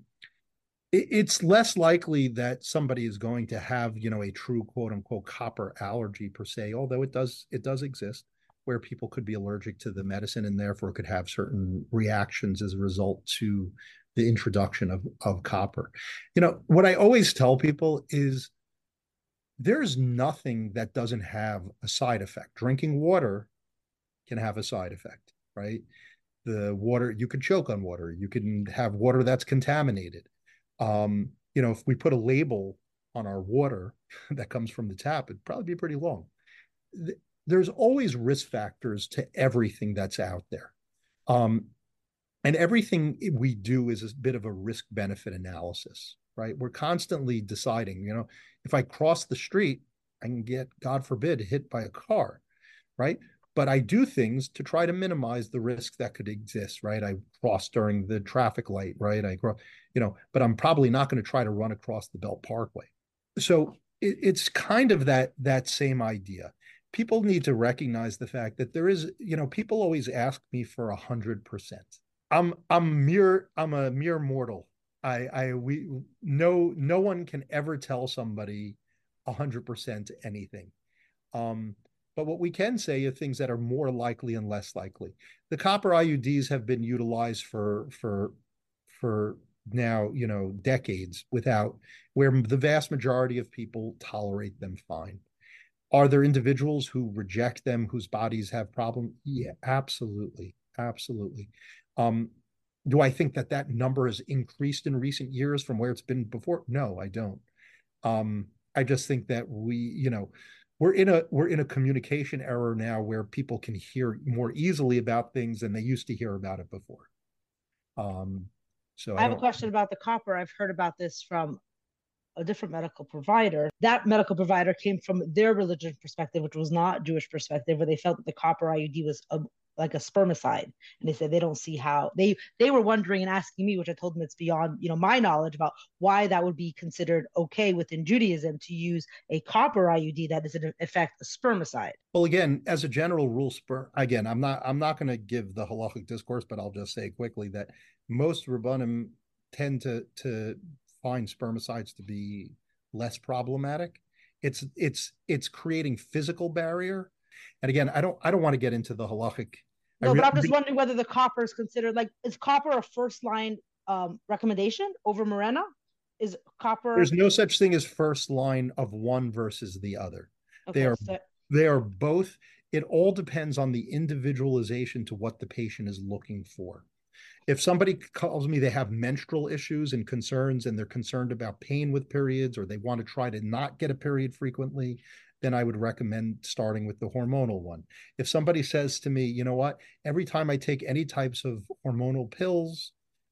Speaker 3: it's less likely that somebody is going to have you know a true quote unquote copper allergy per se although it does it does exist where people could be allergic to the medicine and therefore could have certain reactions as a result to the introduction of of copper. You know what i always tell people is there's nothing that doesn't have a side effect. Drinking water can have a side effect right? The water you could choke on water. You can have water that's contaminated. Um, you know, if we put a label on our water that comes from the tap, it'd probably be pretty long. There's always risk factors to everything that's out there. Um, and everything we do is a bit of a risk benefit analysis, right? We're constantly deciding, you know, if I cross the street, I can get, God forbid, hit by a car, right? but I do things to try to minimize the risk that could exist, right? I cross during the traffic light, right? I you know, but I'm probably not going to try to run across the Belt Parkway. So it, it's kind of that that same idea. People need to recognize the fact that there is, you know, people always ask me for a hundred percent. I'm I'm mere I'm a mere mortal. I, I, we, no, no one can ever tell somebody hundred percent anything. Um, but what we can say are things that are more likely and less likely. The copper IUDs have been utilized for for for now, you know, decades without where the vast majority of people tolerate them fine. Are there individuals who reject them whose bodies have problems? Yeah, absolutely, absolutely. Um, do I think that that number has increased in recent years from where it's been before? No, I don't. Um, I just think that we, you know, we're in a we're in a communication era now where people can hear more easily about things than they used to hear about it before. Um, so
Speaker 1: I, I have a question about the copper. I've heard about this from a different medical provider. That medical provider came from their religion perspective, which was not Jewish perspective, where they felt that the copper IUD was a, like a spermicide, and they said they don't see how they they were wondering and asking me, which I told them it's beyond you know my knowledge about why that would be considered okay within Judaism to use a copper IUD that is in effect a spermicide.
Speaker 3: Well, again, as a general rule, sper again, I'm not I'm not going to give the halachic discourse, but I'll just say quickly that most rabbanim tend to to find spermicides to be less problematic. It's it's it's creating physical barrier. And again, I don't I don't want to get into the halachic.
Speaker 1: No, but I'm just wondering whether the copper is considered like is copper a first line um, recommendation over Mirena? Is copper?
Speaker 3: There's no such thing as first line of one versus the other. Okay, they are so... they are both. It all depends on the individualization to what the patient is looking for if somebody calls me they have menstrual issues and concerns and they're concerned about pain with periods or they want to try to not get a period frequently then i would recommend starting with the hormonal one if somebody says to me you know what every time i take any types of hormonal pills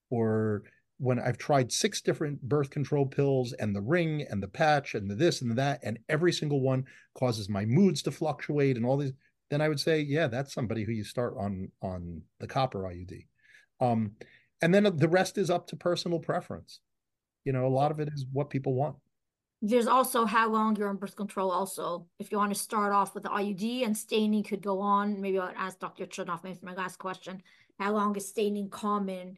Speaker 3: or when i've tried six different birth control pills and the ring and the patch and the this and the that and every single one causes my moods to fluctuate and all these then i would say yeah that's somebody who you start on on the copper iud um, and then the rest is up to personal preference. You know, a lot of it is what people want.
Speaker 4: There's also how long you're on birth control. Also, if you want to start off with the IUD and staining could go on. Maybe I'll ask Dr. Chudnoff, maybe my last question. How long is staining common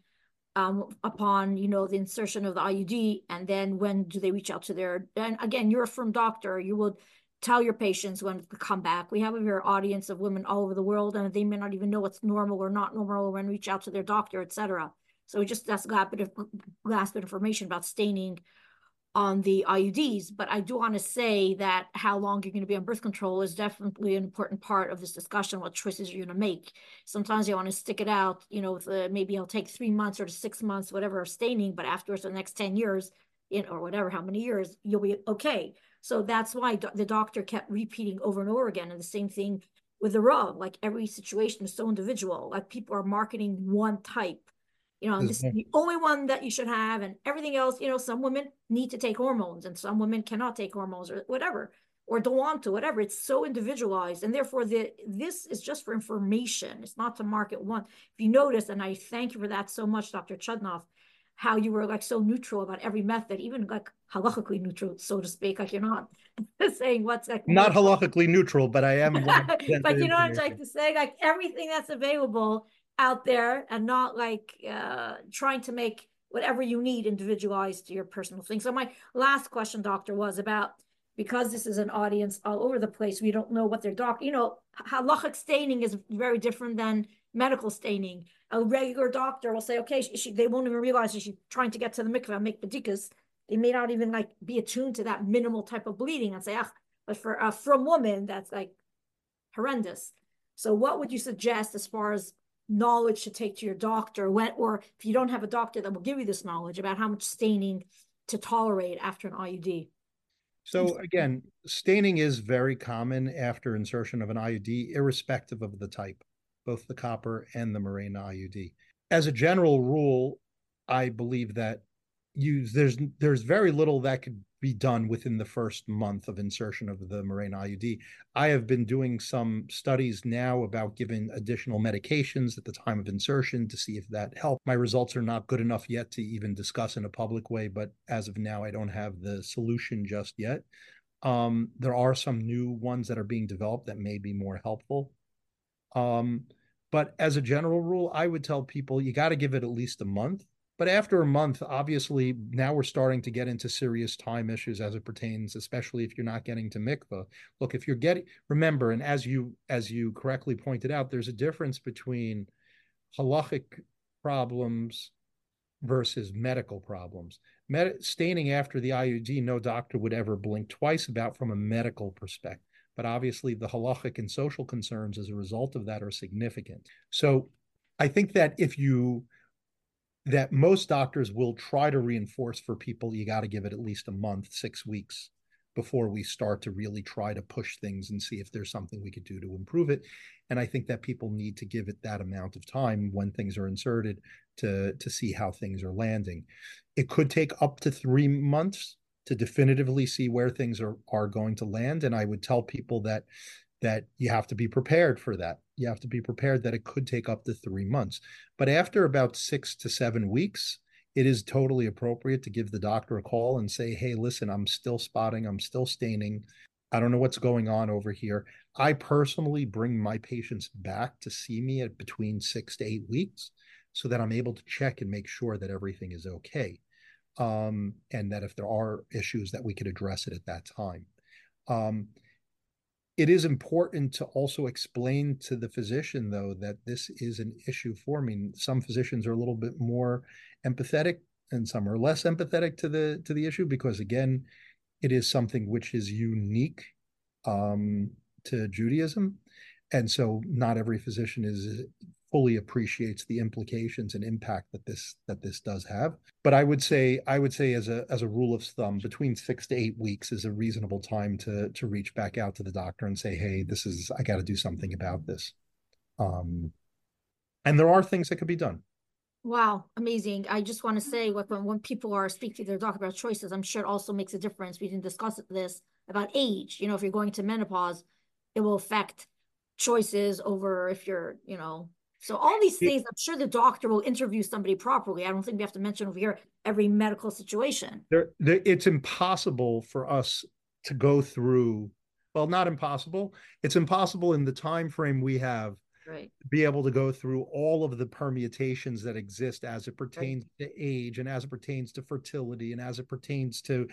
Speaker 4: um, upon you know the insertion of the IUD, and then when do they reach out to their? And again, you're a frum doctor. You would tell your patients when to come back. We have a very audience of women all over the world, and they may not even know what's normal or not normal, or when reach out to their doctor, etc. So just that's a last bit of last bit of information about staining on the IUDs. But I do want to say that how long you're going to be on birth control is definitely an important part of this discussion. What choices you're going to make. Sometimes you want to stick it out. You know, the, uh, maybe it'll take three months or six months, whatever, of staining. But afterwards, the next ten years, in or whatever, how many years, you'll be okay. So that's why do the doctor kept repeating over and over again. And the same thing with the Rav, like every situation is so individual. Like people are marketing one type, you know, this is the only one that you should have, and everything else, you know, some women need to take hormones and some women cannot take hormones or whatever, or don't want to, whatever. It's so individualized. And therefore the this is just for information. It's not to market one. If you notice, and I thank you for that so much, Dr. Chudnoff, how you were like so neutral about every method, even like halachically neutral, so to speak. Like you're not saying what's like
Speaker 3: not halachically neutral, but I am.
Speaker 4: but you know what I'm trying to say? Like everything that's available out there, and not like uh, trying to make whatever you need individualized to your personal thing. So my last question, doctor, was about because this is an audience all over the place. We don't know what their doc. You know, halachic staining is very different than medical staining a regular doctor will say, okay, she, she, they won't even realize that she's trying to get to the mikveh and make bedikas. They may not even like be attuned to that minimal type of bleeding and say, ah, but for a frum woman, that's like horrendous. So what would you suggest as far as knowledge to take to your doctor when, or if you don't have a doctor that will give you this knowledge about how much staining to tolerate after an IUD?
Speaker 3: So again, staining is very common after insertion of an IUD, irrespective of the type both the copper and the Mirena IUD. As a general rule, I believe that you there's there's very little that could be done within the first month of insertion of the Mirena IUD. I have been doing some studies now about giving additional medications at the time of insertion to see if that helps. My results are not good enough yet to even discuss in a public way, but as of now, I don't have the solution just yet. Um, there are some new ones that are being developed that may be more helpful. Um, but as a general rule, I would tell people you got to give it at least a month But after a month, obviously, now we're starting to get into serious time issues as it pertains, especially if you're not getting to mikvah. Look, if you're getting, remember, and as you as you correctly pointed out, there's a difference between halachic problems versus medical problems. Med- staining after the IUD, no doctor would ever blink twice about from a medical perspective. But obviously, the halachic and social concerns as a result of that are significant. So I think that if you that most doctors will try to reinforce for people you got to give it at least a month, six weeks before we start to really try to push things and see if there's something we could do to improve it. And I think that people need to give it that amount of time when things are inserted to, to see how things are landing. It could take up to three months to definitively see where things are, are going to land. And I would tell people that that you have to be prepared for that. You have to be prepared that it could take up to three months. But after about six to seven weeks, it is totally appropriate to give the doctor a call and say, hey, listen, I'm still spotting, I'm still staining. I don't know what's going on over here. I personally bring my patients back to see me at between six to eight weeks so that I'm able to check and make sure that everything is okay. Um, and that if there are issues that we could address it at that time. Um, it is important to also explain to the physician though that this is an issue for me. Some physicians are a little bit more empathetic and some are less empathetic to the to the issue because again it is something which is unique um, to judaism. And so not every physician is fully appreciates the implications and impact that this that this does have. But I would say I would say as a as a rule of thumb, between six to eight weeks is a reasonable time to to reach back out to the doctor and say, hey, this is I got to do something about this. Um, and there are things that could be done.
Speaker 4: Wow, amazing. I just want to say when, when people are speaking to their doctor about choices, I'm sure it also makes a difference. We didn't discuss this about age. You know, if you're going to menopause, it will affect choices over if you're, you know, so all these things, I'm sure the doctor will interview somebody properly. I don't think we have to mention over here every medical situation.
Speaker 3: There, there, it's impossible for us to go through. Well, not impossible. It's impossible in the time frame we have
Speaker 4: right.
Speaker 3: to be able to go through all of the permutations that exist as it pertains right. to age and as it pertains to fertility and as it pertains to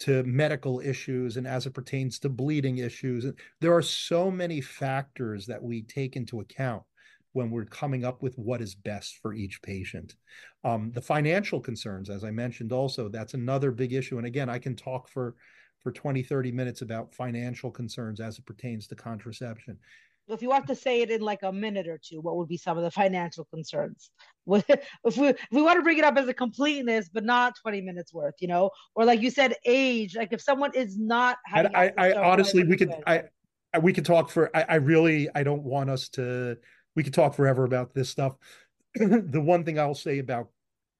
Speaker 3: to medical issues and as it pertains to bleeding issues. There are so many factors that we take into account when we're coming up with what is best for each patient. Um, the financial concerns, as I mentioned also, that's another big issue. And again, I can talk for for 20, 30 minutes about financial concerns as it pertains to contraception.
Speaker 1: If you want to say it in like a minute or two, what would be some of the financial concerns? if we if we want to bring it up as a completeness, but not 20 minutes worth, you know, or like you said, age. Like if someone is not
Speaker 3: having I, I, I honestly we could I, I we could talk for I, I really I don't want us to we could talk forever about this stuff. the one thing I'll say about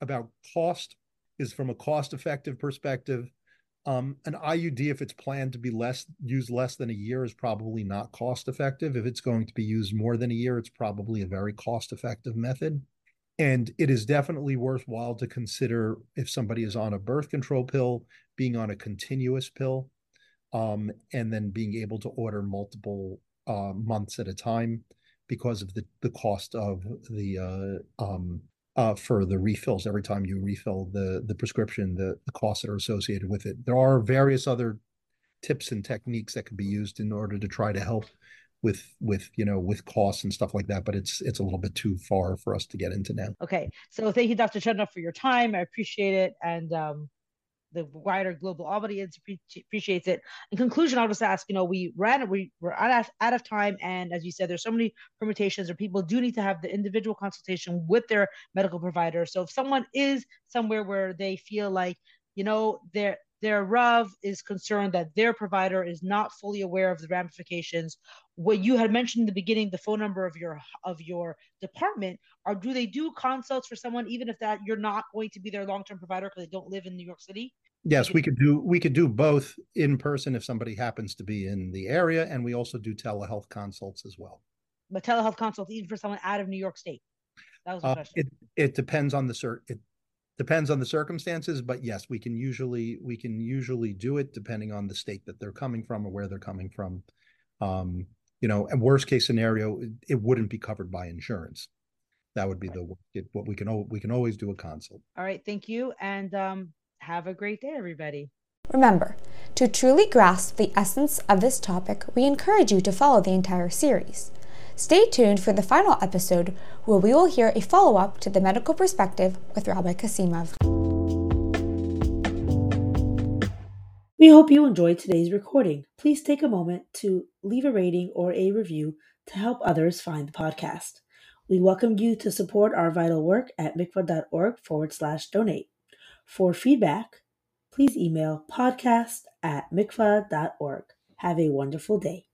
Speaker 3: about cost is from a cost effective perspective. Um, an IUD, if it's planned to be less used less than a year, is probably not cost effective. If it's going to be used more than a year, it's probably a very cost effective method. And it is definitely worthwhile to consider if somebody is on a birth control pill, being on a continuous pill, um, and then being able to order multiple uh, months at a time because of the, the cost of the uh, um, uh, for the refills. Every time you refill the the prescription, the, the costs that are associated with it. There are various other tips and techniques that can be used in order to try to help with with you know with costs and stuff like that but it's it's a little bit too far for us to get into now.
Speaker 1: Okay. So thank you dr Chudnoff for your time. I appreciate it. And um the wider global audience appreciates it. In conclusion, I'll just ask, you know, we ran, we were out of, out of time. And as you said, there's so many permutations or people do need to have the individual consultation with their medical provider. So if someone is somewhere where they feel like, you know, they're, their Rav is concerned that their provider is not fully aware of the ramifications. What you had mentioned in the beginning, the phone number of your of your department, or do they do consults for someone even if that you're not going to be their long term provider because they don't live in New York City?
Speaker 3: Yes, we could do we could do both in person if somebody happens to be in the area, and we also do telehealth consults as well.
Speaker 1: But telehealth consults even for someone out of New York State.
Speaker 3: That was uh, question. it. It depends on the cert. It depends on the circumstances, but yes, we can usually we can usually do it depending on the state that they're coming from or where they're coming from. Um, you know, and worst case scenario, it, it wouldn't be covered by insurance. that would be the it, what we can we can always do a consult.
Speaker 1: All right, thank you, and um, have a great day, everybody.
Speaker 2: Remember, to truly grasp the essence of this topic, we encourage you to follow the entire series. Stay tuned for the final episode where we will hear a follow up to the medical perspective with Rabbi Kasimov.
Speaker 6: We hope you enjoyed today's recording. Please take a moment to leave a rating or a review to help others find the podcast. We welcome you to support our vital work at mikvah.org forward slash donate. For feedback, please email podcast at mikvah.org. Have a wonderful day.